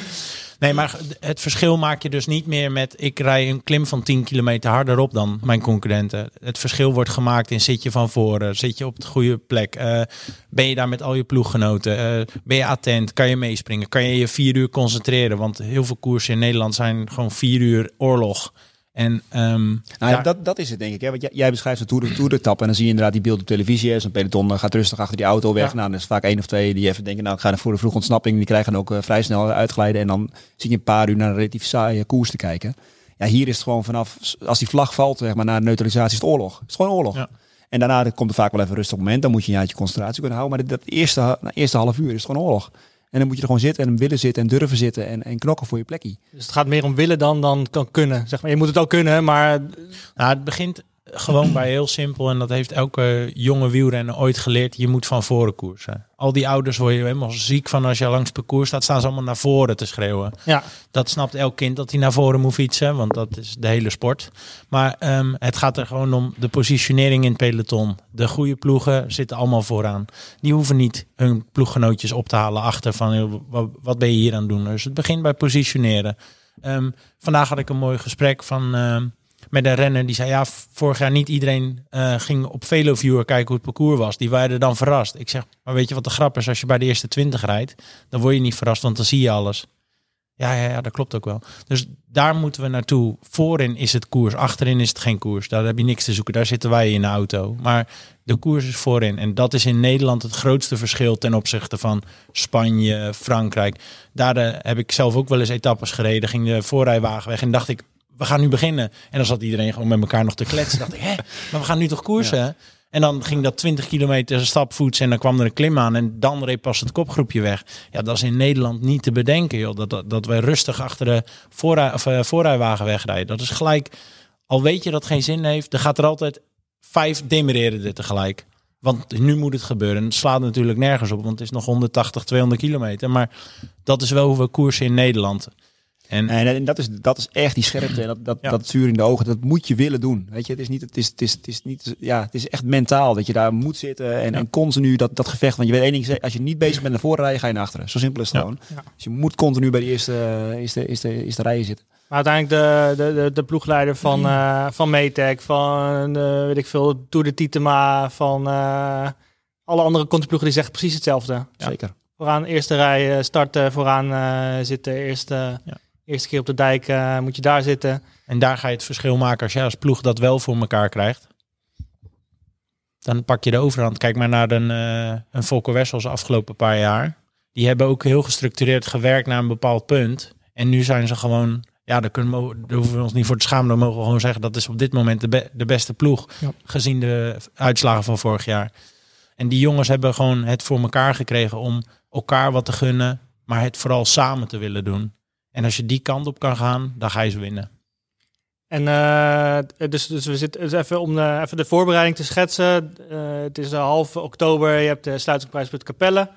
Nee, maar het verschil maak je dus niet meer met ik rij een klim van 10 kilometer harder op dan mijn concurrenten. Het verschil wordt gemaakt in zit je van voren, zit je op de goede plek, eh, ben je daar met al je ploeggenoten, eh, ben je attent, kan je meespringen, kan je je vier uur concentreren, want heel veel koersen in Nederland zijn gewoon vier uur oorlog. En ehm, Nou, ja, dat, dat is het denk ik. Hè? Want jij, jij beschrijft de tour, de tour de tap en dan zie je inderdaad die beelden op televisie. Zo'n peloton gaat rustig achter die auto weg. Ja. Nou, dan is vaak één of twee die even denken, nou ik ga voor de vroege ontsnapping. Die krijgen ook eh, vrij snel uitglijden. En dan zit je een paar uur naar een relatief saaie koers te kijken. Ja, hier is het gewoon vanaf, als die vlag valt, zeg maar, naar de neutralisatie is het oorlog. Het is gewoon oorlog. Ja. En daarna komt er vaak wel even een rustig moment. Dan moet je een jaartje concentratie kunnen houden. Maar dat eerste, na eerste half uur is het gewoon oorlog. En dan moet je er gewoon zitten en willen zitten en durven zitten en, en knokken voor je plekje. Dus het gaat meer om willen dan, dan kan kunnen. Zeg maar. Je moet het ook kunnen, maar Nou, het begint gewoon bij heel simpel. En dat heeft elke jonge wielrenner ooit geleerd. Je moet van voren koersen. Al die ouders word je helemaal ziek van als je langs het parcours staat. Staan ze allemaal naar voren te schreeuwen. ja, Dat snapt elk kind dat hij naar voren moet fietsen. Want dat is de hele sport. Maar ehm, het gaat er gewoon om de positionering in het peloton. De goede ploegen zitten allemaal vooraan. Die hoeven niet hun ploeggenootjes op te halen achter van wat ben je hier aan het doen. Dus het begint bij positioneren. Ehm, vandaag had ik een mooi gesprek van, ehm, met een renner die zei... ja, vorig jaar niet iedereen eh, ging op Veloviewer kijken hoe het parcours was. Die waren dan verrast. Ik zeg, maar weet je wat de grap is? Als je bij de eerste twintig rijdt, dan word je niet verrast, want dan zie je alles. Ja, ja, ja, dat klopt ook wel. Dus daar moeten we naartoe. Voorin is het koers, achterin is het geen koers. Daar heb je niks te zoeken. Daar zitten wij in de auto. Maar de koers is voorin. En dat is in Nederland het grootste verschil ten opzichte van Spanje, Frankrijk. Daar eh, heb ik zelf ook wel eens etappes gereden. Ging de voorrijwagen weg en dacht ik, we gaan nu beginnen. En dan zat iedereen gewoon met elkaar nog te kletsen. dacht ik, hè, maar we gaan nu toch koersen? En dan ging dat 20 kilometer stapvoets en dan kwam er een klim aan en dan reed pas het kopgroepje weg. Ja, dat is in Nederland niet te bedenken, joh. Dat, dat, dat wij rustig achter de voorrij, of, eh, voorrijwagen wegrijden. Dat is gelijk, al weet je dat het geen zin heeft, dan gaat er altijd vijf demereren er tegelijk. Want nu moet het gebeuren. Het slaat natuurlijk nergens op, want het is nog 180, 200 kilometer. Maar dat is wel hoe we koersen in Nederland. En En, en dat, is, dat is echt die scherpte en dat, dat, Ja. dat vuur in de ogen. Dat moet je willen doen. Weet je, het is niet, het is, het is, het is niet, ja, het is echt mentaal dat je daar moet zitten en, en continu dat, dat gevecht. Want je weet één ding, als je niet bezig bent naar voren rijden, ga je naar achteren. Zo simpel is het Ja. gewoon. Ja. Dus je moet continu bij de eerste, eerste, eerste, eerste rijen zitten. Maar uiteindelijk de, de, de, de ploegleider van, eh van Metec, van eh, weet ik veel, Tour de Titema, van eh, alle andere contriploegen die zeggen precies hetzelfde. Zeker. Vooraan eerste rij starten, vooraan eh, zitten, eerste, Ja. Eerste keer op de dijk eh, moet je daar zitten. En daar ga je het verschil maken als jij als ploeg dat wel voor elkaar krijgt. Dan pak je de overhand. Kijk maar naar een, eh een Volker Wessels afgelopen paar jaar. Die hebben ook heel gestructureerd gewerkt naar een bepaald punt. En nu zijn ze gewoon... Ja, daar, kunnen we, daar hoeven we ons niet voor te schamen. Dan mogen we gewoon zeggen dat is op dit moment de, be- de beste ploeg. Ja. Gezien de uitslagen van vorig jaar. En die jongens hebben gewoon het voor elkaar gekregen om elkaar wat te gunnen. Maar het vooral samen te willen doen. En als je die kant op kan gaan, dan ga je ze winnen. En eh, dus, dus we zitten dus even om de, even de voorbereiding te schetsen. Eh, het is eh, half oktober, je hebt de sluitingsprijs met Capelle.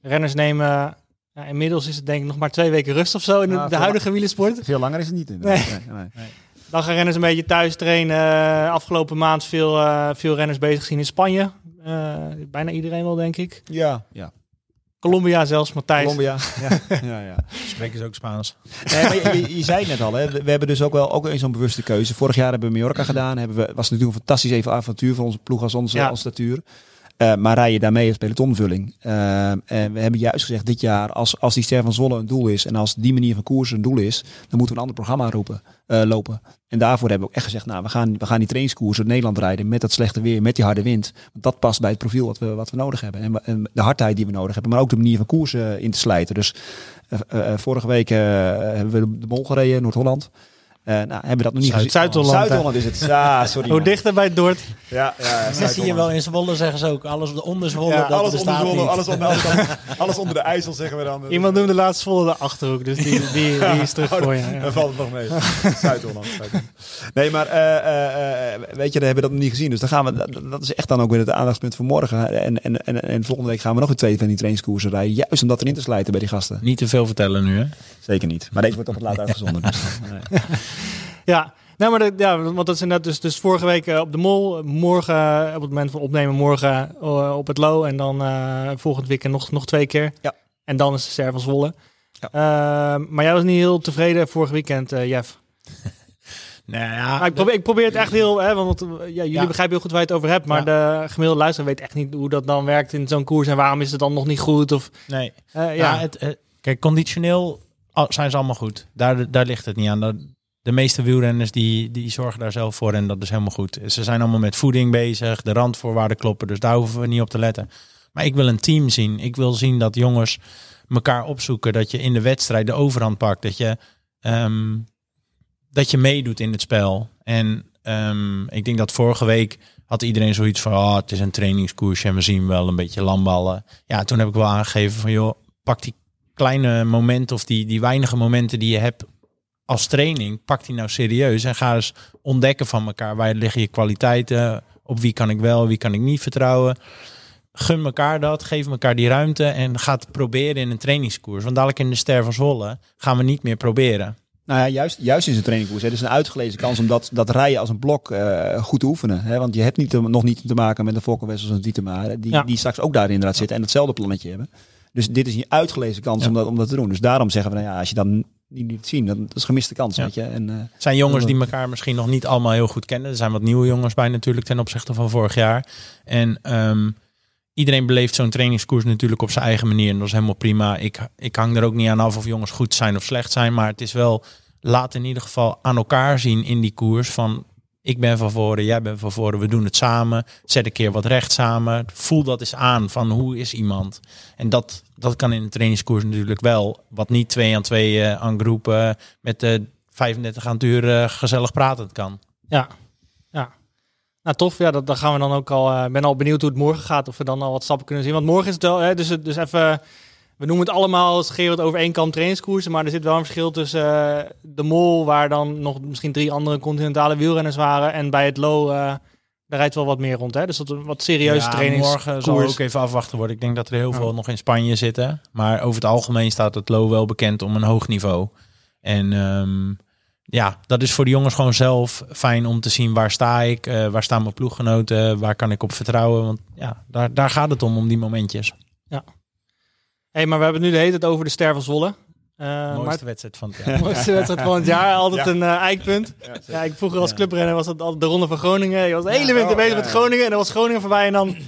Renners nemen, ja, inmiddels is het denk ik nog maar twee weken rust of zo in de, Ja, de huidige wielersport. Veel langer is het niet. Nee. nee. Dan gaan renners een beetje thuis trainen. Afgelopen maand veel, eh, veel renners bezig gezien in Spanje. Eh, bijna iedereen wel, denk ik. Ja. ja. Colombia zelfs, Matthijs. Colombia. Ja. ja, ja. Spreken ze ook Spaans? Nee, maar je, je, je zei het net al, hè. we hebben dus ook wel ook eens zo'n bewuste keuze. Vorig jaar hebben we Mallorca gedaan. Hebben we, was natuurlijk een fantastisch even avontuur voor onze ploeg als onze Ja. als statuur. Eh, maar rij je daarmee als pelotonvulling. Eh, en we hebben juist gezegd dit jaar, als, als die Ster van Zwolle een doel is en als die manier van koers een doel is, dan moeten we een ander programma roepen, eh, lopen. En daarvoor hebben we ook echt gezegd, nou, we gaan, we gaan die trainingskoers door Nederland rijden met dat slechte weer, met die harde wind. Want dat past bij het profiel wat we, wat we nodig hebben. En, de hardheid die we nodig hebben, maar ook de manier van koers eh, in te slijten. Dus vorige week hebben we de Mol gereden, Noord-Holland. Eh, nou, hebben we dat nog niet Zuid- gezien. Zuid-Holland, is het. Ja, sorry. Hoe dichter bij het Dordt. Ja, ja, Dat zie je wel in Zwolle zeggen ze ook. Alles onder Zwolle, Ja, dat alles bestaat onder Zwolle, niet. alles onder, alles, alles onder de IJssel zeggen we dan. Iemand noemde laatst volle de Achterhoek, dus die, die, die is terug voor je. ja. Dan valt het nog mee. Zuid-Holland. Nee, maar eh, eh, eh, weet je, dan hebben we dat nog niet gezien. Dus dan gaan we, dat, dat is echt dan ook weer het aandachtspunt voor morgen. En, en, en, en volgende week gaan we nog weer twee van die trainingskoersen rijden. Juist om dat erin te slijten bij die gasten. Niet te veel vertellen nu, hè? Zeker niet. Maar deze wordt toch wat laat uitgezonden. Dus, nee. Ja, nou, maar dat, ja, want dat is inderdaad dus, dus vorige week eh, op de Mol. Morgen, eh, op het moment van opnemen, morgen eh, op het Low. En dan volgend weekend nog, nog twee keer. Ja. En dan is de Ster van Zwolle. Ehm, maar jij was niet heel tevreden vorig weekend, eh Jeff. Nou ja, Maar ik, probeer, ik probeer het echt heel, hè, want ja, jullie Ja. begrijpen heel goed waar je het over hebt. Maar de gemiddelde luisteraar weet echt niet hoe dat dan werkt in zo'n koers. En waarom is het dan nog niet goed? Of, nee. eh, ja, Ja, het, kijk, conditioneel al- zijn ze allemaal goed. Daar, daar ligt het niet aan. De meeste wielrenners die, die zorgen daar zelf voor en dat is helemaal goed. Ze zijn allemaal met voeding bezig, de randvoorwaarden kloppen, dus daar hoeven we niet op te letten. Maar ik wil een team zien. Ik wil zien dat jongens elkaar opzoeken, dat je in de wedstrijd de overhand pakt, dat je, ehm, dat je meedoet in het spel. En ehm, ik denk dat vorige week had iedereen zoiets van, oh, het is een trainingskoersje en we zien wel een beetje landballen. Ja, toen heb ik wel aangegeven van, joh, pak die kleine momenten of die, die weinige momenten die je hebt als training, pak die nou serieus en ga eens ontdekken van elkaar. Waar liggen je kwaliteiten? Op wie kan ik wel, wie kan ik niet vertrouwen? Gun elkaar dat, geef elkaar die ruimte en ga het proberen in een trainingskoers. Want dadelijk in de Ster van Zwolle gaan we niet meer proberen. Nou ja, juist, juist in zijn trainingkoers. Het is een uitgelezen kans om dat, dat rijden als een blok eh, goed te oefenen. Hè? Want je hebt niet te- nog niet te maken met een Volkenwessels en Dietema. Die, Ja. die straks ook daar inderdaad zitten en hetzelfde plannetje hebben. Dus dit is een uitgelezen kans Ja. om, dat, om dat te doen. Dus daarom zeggen we, nou ja, als je dan niet niet zien, dan dat is gemiste kans. Ja. Weet je? En, Het zijn jongens die elkaar misschien nog niet allemaal heel goed kennen. Er zijn wat nieuwe jongens bij natuurlijk ten opzichte van vorig jaar. En ehm, iedereen beleeft zo'n trainingskoers natuurlijk op zijn eigen manier. En dat is helemaal prima. Ik, ik hang er ook niet aan af of jongens goed zijn of slecht zijn. Maar het is wel, laat in ieder geval aan elkaar zien in die koers van... Ik ben van voren, jij bent van voren, we doen het samen. Zet een keer wat recht samen. Voel dat eens aan van hoe is iemand. En dat, dat kan in een trainingskoers natuurlijk wel. Wat niet twee aan twee eh, aan groepen met de 35 aan het uur eh, gezellig praten kan. ja, ja. Nou, tof. Ja, dat, gaan we dan ook al. Ik ben al benieuwd hoe het morgen gaat. Of we dan al wat stappen kunnen zien. Want morgen is het wel. Hè, dus, dus even. We noemen het allemaal schreeuwend over één kant trainingskoersen. Maar er zit wel een verschil tussen eh, de mol, waar dan nog misschien drie andere continentale wielrenners waren. En bij het low, eh, daar rijdt wel wat meer rond. Hè? Dus dat een wat serieuze Ja, trainingskoers. Morgen zal ook even afwachten worden. Ik denk dat er heel Ja. veel nog in Spanje zitten. Maar over het algemeen staat het Low wel bekend om een hoog niveau. En ehm, ja, dat is voor de jongens gewoon zelf fijn om te zien waar sta ik, eh, waar staan mijn ploeggenoten, waar kan ik op vertrouwen. Want ja, daar, daar gaat het om, om die momentjes. Hey, maar we hebben het nu de hele tijd over de Ster van Zwolle. Eh, maar Mooiste wedstrijd van het jaar. mooiste wedstrijd van het jaar. Altijd een eh, eikpunt. Ja, ik vroeger als clubrenner was dat altijd de ronde van Groningen. Je was de hele winter oh, bezig ja, met. Groningen. En dan was Groningen voorbij en dan...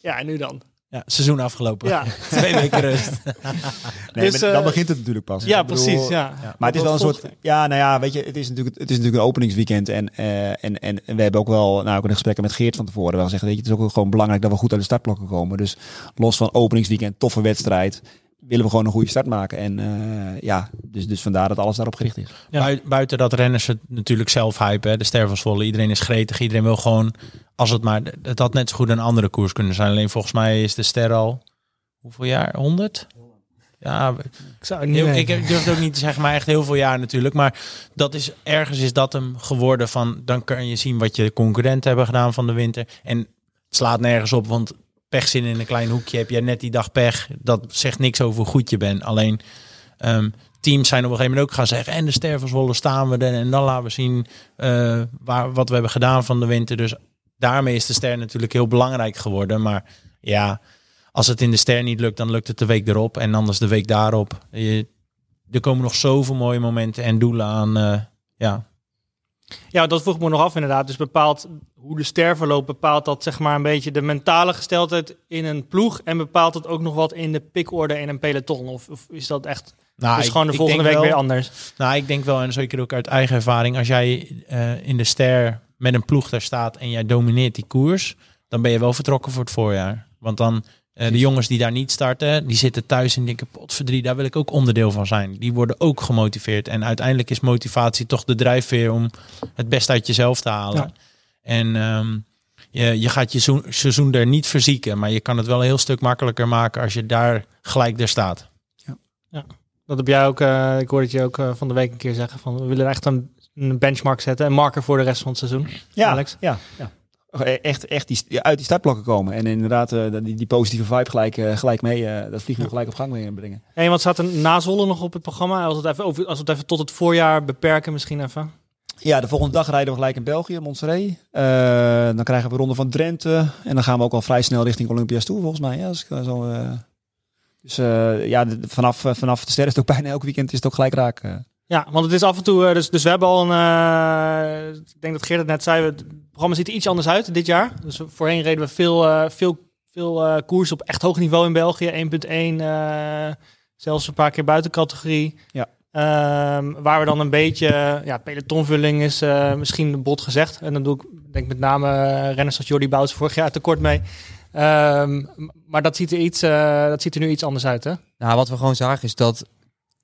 Ja, en nu dan? Ja, seizoen afgelopen. Ja, Twee weken rust. nee, Dus, maar dan eh, begint het natuurlijk pas. ja bedoel, precies. Ja. Maar het is wel een soort. Ja, nou ja, weet je, het is natuurlijk, het is natuurlijk een openingsweekend. En, eh, en, en we hebben ook wel, nou, ook in de gesprekken met Geert van tevoren wel gezegd. Weet je, het is ook gewoon belangrijk dat we goed uit de startblokken komen. Dus los van openingsweekend, toffe wedstrijd, willen we gewoon een goede start maken. En eh, ja, dus, dus vandaar dat alles daarop gericht is. Ja. Buiten dat renners het natuurlijk zelf hypen. hè. De Ster van Zwolle. Iedereen is gretig. Iedereen wil gewoon, als het maar... Het had net zo goed een andere koers kunnen zijn. Alleen volgens mij is de Ster al... Hoeveel jaar? 100? Ja, Ik zou niet heel, ik durf het ook niet te zeggen, maar echt heel veel jaar natuurlijk. Maar dat is, ergens is dat hem geworden van... Dan kan je zien wat je concurrenten hebben gedaan van de winter. En het slaat nergens op, want pechzin in een klein hoekje. Heb jij net die dag pech. Dat zegt niks over hoe goed je bent. Alleen... ehm, teams zijn op een gegeven moment ook gaan zeggen... en de Ster van Zwolle staan we er. En dan laten we zien eh, waar, wat we hebben gedaan van de winter. Dus daarmee is de Ster natuurlijk heel belangrijk geworden. Maar ja, als het in de Ster niet lukt... dan lukt het de week erop. En anders de week daarop. Je, er komen nog zoveel mooie momenten en doelen aan. eh, ja, Ja, dat vroeg me nog af inderdaad. Dus bepaalt hoe de ster verloopt, bepaalt dat zeg maar een beetje de mentale gesteldheid in een ploeg. En bepaalt het ook nog wat in de pikorde in een peloton? Of, of is dat echt nou, dus ik- gewoon de volgende week wel- weer anders? Nou, ik denk wel, en zeker ook uit eigen ervaring, als jij eh, in de ster met een ploeg daar staat en jij domineert die koers, dan ben je wel vertrokken voor het voorjaar. Want dan eh, de jongens die daar niet starten, die zitten thuis en denken, potverdrie, daar wil ik ook onderdeel van zijn. Die worden ook gemotiveerd. En uiteindelijk is motivatie toch de drijfveer om het beste uit jezelf te halen. Ja. En ehm, je, je gaat je seizoen, seizoen er niet verzieken, maar je kan het wel een heel stuk makkelijker maken als je daar gelijk er staat. Dat heb jij ook, eh, ik hoorde het je ook eh, van de week een keer zeggen, van we willen echt een, een benchmark zetten, een marker voor de rest van het seizoen. Ja, Alex? ja, ja. Echt, echt die, ja, uit die startblokken komen. En inderdaad, eh, die, die positieve vibe gelijk, gelijk mee, eh, dat vliegen we gelijk op gang mee brengen. En wat staat er na Zwolle nog op het programma? Als, we het even als we het even tot het voorjaar beperken misschien even. Ja, de volgende dag rijden we gelijk in België, Montserrat. Eh, dan krijgen we ronde van Drenthe. En dan gaan we ook al vrij snel richting Olympia's toe, volgens mij. Ja, ik, eh, zo, eh, Dus eh, ja, de- vanaf, eh, vanaf de ster is het ook bijna elk weekend is het ook gelijk raak. eh. Ja, want het is af en toe. eh, dus, dus we hebben al een. eh, ik denk dat Geert het net zei. Het programma ziet er iets anders uit dit jaar. Dus voorheen reden we veel, eh, veel, veel eh koers op echt hoog niveau in België. 1.1. eh, zelfs een paar keer buiten categorie. Ja. Ehm, waar we dan een beetje. ja, pelotonvulling is eh, misschien bot gezegd. En dan doe ik denk met name eh, renners Jordi Bouts vorig jaar tekort mee. Ehm, maar dat ziet, er iets, eh, dat ziet er nu iets anders uit, hè? Nou, wat we gewoon zagen is dat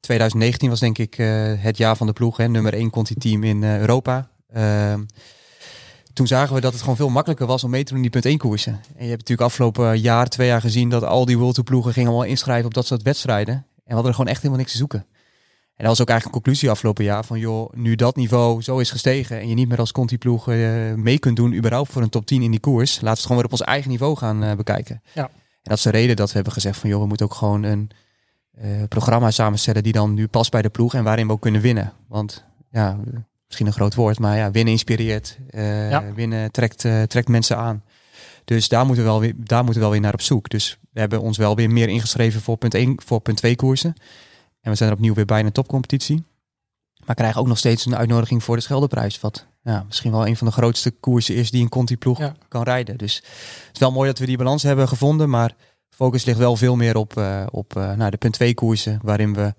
2019 was denk ik het jaar van de ploeg. Hè, nummer 1 conti-team in eh, Europa. Ehm, toen zagen we dat het gewoon veel makkelijker was om mee te doen in die punt 1 koersen. En je hebt natuurlijk afgelopen jaar, twee jaar gezien dat al die World Tour ploegen gingen allemaal inschrijven op dat soort wedstrijden. En we hadden er gewoon echt helemaal niks te zoeken. En dat was ook eigenlijk een conclusie afgelopen jaar van joh, nu dat niveau zo is gestegen en je niet meer als Conti-ploeg eh, mee kunt doen überhaupt voor een top 10 in die koers, laten we het gewoon weer op ons eigen niveau gaan eh, bekijken. Ja. En dat is de reden dat we hebben gezegd van joh, we moeten ook gewoon een eh, programma samenstellen die dan nu past bij de ploeg en waarin we ook kunnen winnen. Want ja, misschien een groot woord, maar ja, winnen inspireert. Ja. Winnen trekt, trekt mensen aan. Dus daar moeten, we wel weer, daar moeten we wel weer naar op zoek. Dus we hebben ons wel weer meer ingeschreven voor punt 1, voor punt 2 koersen. En we zijn er opnieuw weer bij een topcompetitie. Maar krijgen ook nog steeds een uitnodiging voor de Scheldeprijs. Wat ja, misschien wel een van de grootste koersen is die een Conti-ploeg Ja. kan rijden. Dus het is wel mooi dat we die balans hebben gevonden. Maar focus ligt wel veel meer op, eh, op eh, nou, de punt 2 koersen. Waarin we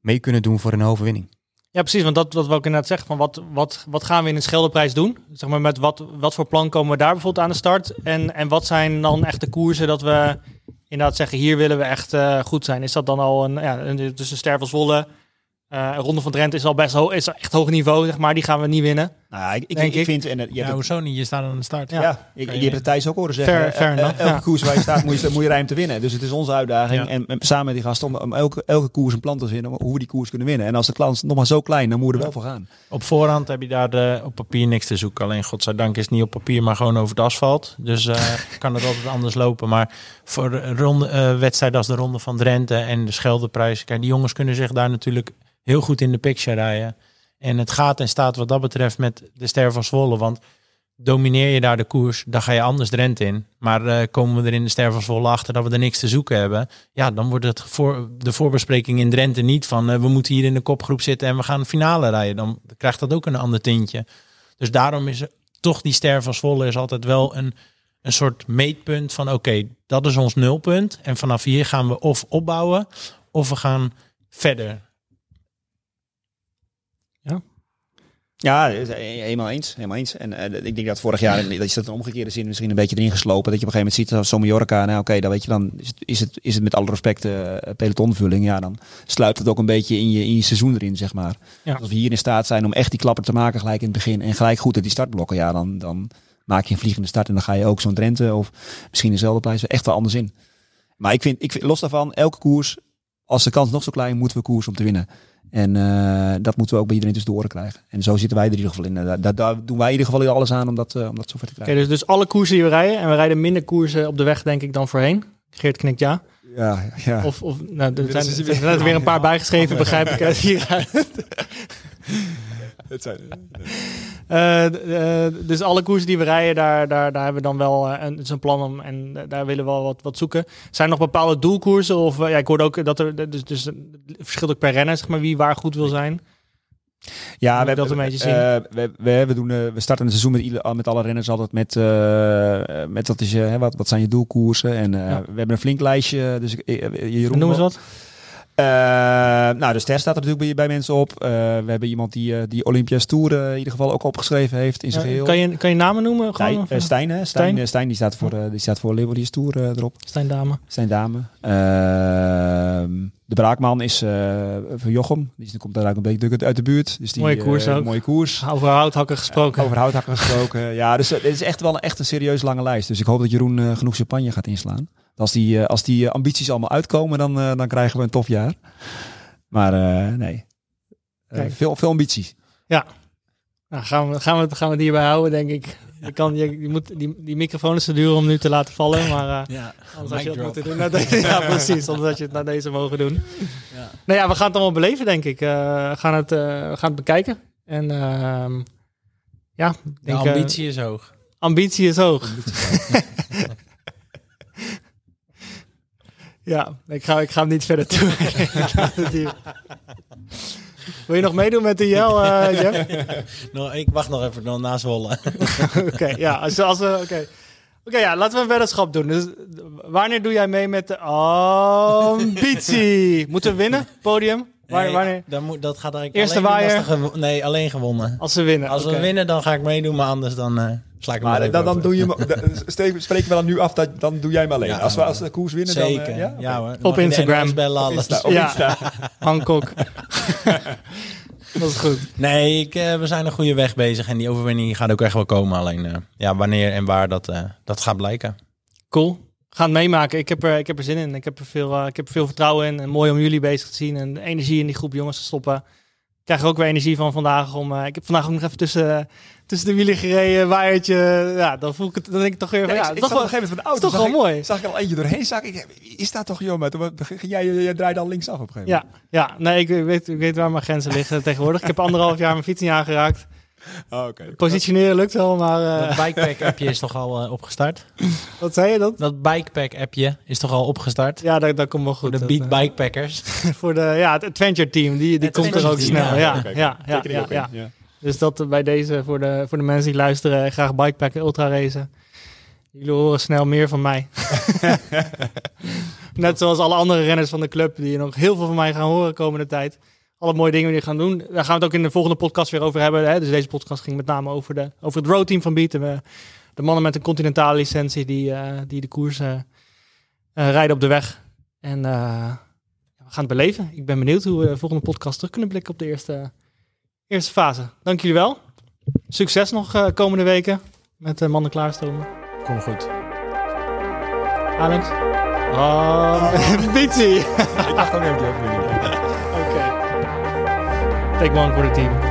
mee kunnen doen voor een overwinning. Ja, precies. Want dat, dat wil ik inderdaad zeggen. Van wat, wat, wat gaan we in een Scheldeprijs doen? Zeg maar met wat, wat voor plan komen we daar bijvoorbeeld aan de start? En, en wat zijn dan echt de koersen dat we inderdaad zeggen... hier willen we echt eh, goed zijn. Is dat dan al een... Ja, een- dus een. Eh, een Ronde van Drenthe is al best hoog, is echt hoog niveau, zeg maar. Die gaan we niet winnen. Nou, ik, ik, Denk ik ik. vind... En, eh, je Ja, hebt hoezo niet? Je staat aan de start. Ja. Ja, ik, je je- hebt het Thijs ook horen zeggen. Fair- eh, fair elke ja. koers waar je staat moet je, moet je rijm te winnen. Dus het is onze uitdaging. Ja. En, en samen met die gasten om, om elke, elke koers een plan te vinden hoe we die koers kunnen winnen. En als de klant nog maar zo klein, dan moet je er wel voor gaan. Op voorhand heb je daar de, op papier niks te zoeken. Alleen godzijdank is het niet op papier, maar gewoon over het asfalt. Dus eh, kan het altijd anders lopen. Maar voor een ronde, eh, wedstrijd als de Ronde van Drenthe en de Scheldeprijs. Kijk, die jongens kunnen zich daar natuurlijk heel goed in de picture rijden. En het gaat en staat wat dat betreft met de Ster van Zwolle. Want domineer je daar de koers, dan ga je anders Drenthe in. Maar eh, komen we er in de Ster van Zwolle achter dat we er niks te zoeken hebben. Ja, dan wordt het voor de voorbespreking in Drenthe niet van... eh, we moeten hier in de kopgroep zitten en we gaan de finale rijden. Dan krijgt dat ook een ander tintje. Dus daarom is toch die Ster van Zwolle is altijd wel een, een soort meetpunt van... oké, dat is ons nulpunt. En vanaf hier gaan we of opbouwen of we gaan verder. Ja, eh, helemaal eens. Helemaal eens. En eh, ik denk dat vorig jaar, dat is dat een omgekeerde zin misschien een beetje erin geslopen. Dat je op een gegeven moment ziet, als zo'n Mallorca, nou oké, dan weet je dan, is het, is het, is het met alle respect eh, pelotonvulling. Ja, dan sluit het ook een beetje in je, in je seizoen erin, zeg maar. Ja. Als we hier in staat zijn om echt die klapper te maken gelijk in het begin en gelijk goed uit die startblokken, ja, dan, dan maak je een vliegende start en dan ga je ook zo'n Drenthe of misschien dezelfde prijs echt wel anders in. Maar ik vind, ik vind, los daarvan, elke koers, als de kans nog zo klein, moeten we koers om te winnen. En eh, dat moeten we ook bij iedereen tussen de oren krijgen. En zo zitten wij er in ieder geval in. Daar, daar, daar doen wij in ieder geval alles aan om dat, eh, om dat zover te Oké, krijgen. dus, dus alle koersen die we rijden. En we rijden minder koersen op de weg, denk ik, dan voorheen. Geert knikt ja. Ja, ja. Of, of nou, er zijn, er weer- zijn een paar bijgeschreven, begrijp ik uit hieruit. D- eh, dus alle koersen die we rijden, daar, daar, daar hebben we dan wel eh, een, zo'n plan om. En eh, daar willen we wel wat, wat zoeken. Zijn er nog bepaalde doelkoersen? Of eh, ja, ik hoorde ook dat er. Dus, dus het verschilt ook per renner, zeg maar, wie waar goed wil zijn. Ja, we, ik dat hebben- een beetje zien? eh, we, we, we, doen, eh, we starten een seizoen met, met alle renners altijd met, eh, eh, met wat, is je, hè, wat, wat zijn je doelkoersen. En eh, Ja. we hebben een flink lijstje. Dus eh, Jeroen, Noem eens wat. Eh, nou, de ster staat er natuurlijk bij, bij mensen op. Eh, we hebben iemand die, eh, die Olympia's Tour eh, in ieder geval ook opgeschreven heeft in zijn geheel. kan, je, kan je namen noemen? Gewoon, eh, Stijn, hè? Stijn, Stijn? eh, Stijn die staat voor, eh, die staat voor Liberty's Tour eh, erop. Stijn Dame. Ehm, de Braakman is eh van Jochem. Die komt daar ook een beetje uit- de buurt. Dus die, Mooie koers eh, ook. Mooie koers. Over houthakken gesproken. Over houthakken gesproken. ja, dus het is echt wel een, echt een serieus lange lijst. Dus ik hoop dat Jeroen eh, genoeg champagne gaat inslaan. Als die, eh, als die eh, ambities allemaal uitkomen, dan, eh, dan krijgen we een tof jaar. Maar eh, nee, Eh, veel, veel ambities. Nou, gaan, we, gaan, we, gaan we het hierbij houden, denk ik. Je kan, je, je moet, die, die microfoon is te duur om nu te laten vallen, maar eh, Ja, anders had je het moeten doen. deze- ja, precies. Anders had je het naar deze mogen doen. Nou ja, we gaan het allemaal beleven, denk ik. Eh, we, gaan het, eh, we gaan het bekijken. En ehm, ja, de denk, eh, ambitie is hoog. Ja, ik ga, ik ga hem niet verder toe. Wil je nog meedoen met de Jel, eh Jeff? Nou, ik wacht nog even dan na Zwolle. Oké, ja. Als, als we, oké. Oké, ja, laten we een weddenschap doen. Dus wanneer doe jij mee met de ambitie? Moeten we winnen, podium? Nee, wanneer? dan moet, dat gaat eigenlijk Eerste alleen waaier. er nee, alleen gewonnen. Als we winnen. Als we winnen, dan ga ik meedoen, maar anders dan eh sla ik hem Maar dan, dan doe je me, spreken we dan nu af dat dan doe jij hem alleen. Ja. als we als de koers winnen, dan Zeker, eh, ja, ja, hoor. Op Instagram. Bellen, alles. Insta, op Ja. Insta. Hancock. Dat is goed. Nee, ik, eh, we zijn een goede weg bezig en die overwinning gaat ook echt wel komen. Alleen eh, ja, wanneer en waar, dat, eh, dat gaat blijken. Cool. Gaan het meemaken. Ik heb er, ik heb er zin in. Ik heb er veel, ik heb er veel vertrouwen in. En mooi om jullie bezig te zien. En de energie in die groep jongens te stoppen. Ik krijg er ook weer energie van vandaag. Om, eh, ik heb vandaag ook nog even tussen, tussen de wielen gereden. Waaiertje. Ja, dan voel ik het. Dan denk ik toch weer van, Ja, ja, ik, ik toch wel, op een gegeven moment van de is auto. toch wel mooi. Zag ik al eentje doorheen. Ik, is dat toch joh? Maar toen jij, jij draaide al linksaf op een gegeven Ja, ja, nee, ik weet, ik weet waar mijn grenzen liggen tegenwoordig. Ik heb anderhalf jaar mijn fiets niet aangeraakt. moment. Oh, oké. Positioneren lukt wel, maar eh, Dat bikepack-appje is toch al eh, opgestart? wat zei je dat? Dat bikepack-appje is toch al opgestart? Ja, dat, dat komt wel goed. Voor de Beat eh, Bikepackers. voor de, ja, het adventure team, die, die Het komt er ook snel. ja. Ja, ja, ja, ja, Dus dat bij deze, voor de, voor de mensen die luisteren, en graag bikepacken, ultra racen. Jullie horen snel meer van mij. Net zoals alle andere renners van de club, die nog heel veel van mij gaan horen de komende tijd. Alle mooie dingen die we gaan doen. Daar gaan we het ook in de volgende podcast weer over hebben. Hè? Dus deze podcast ging met name over, de, over het roadteam van Beat. En we- De mannen met een continentale licentie die, eh, die de koers eh, eh, rijden op de weg. En we gaan het beleven. Ik ben benieuwd hoe we de volgende podcast terug kunnen blikken op de eerste, eerste fase. Dank jullie wel. Succes nog eh, komende weken met de mannen klaarstomen. Kom goed. Alex? Oh, Bietsie. Ik dacht ook even. Oké. Take one voor het team.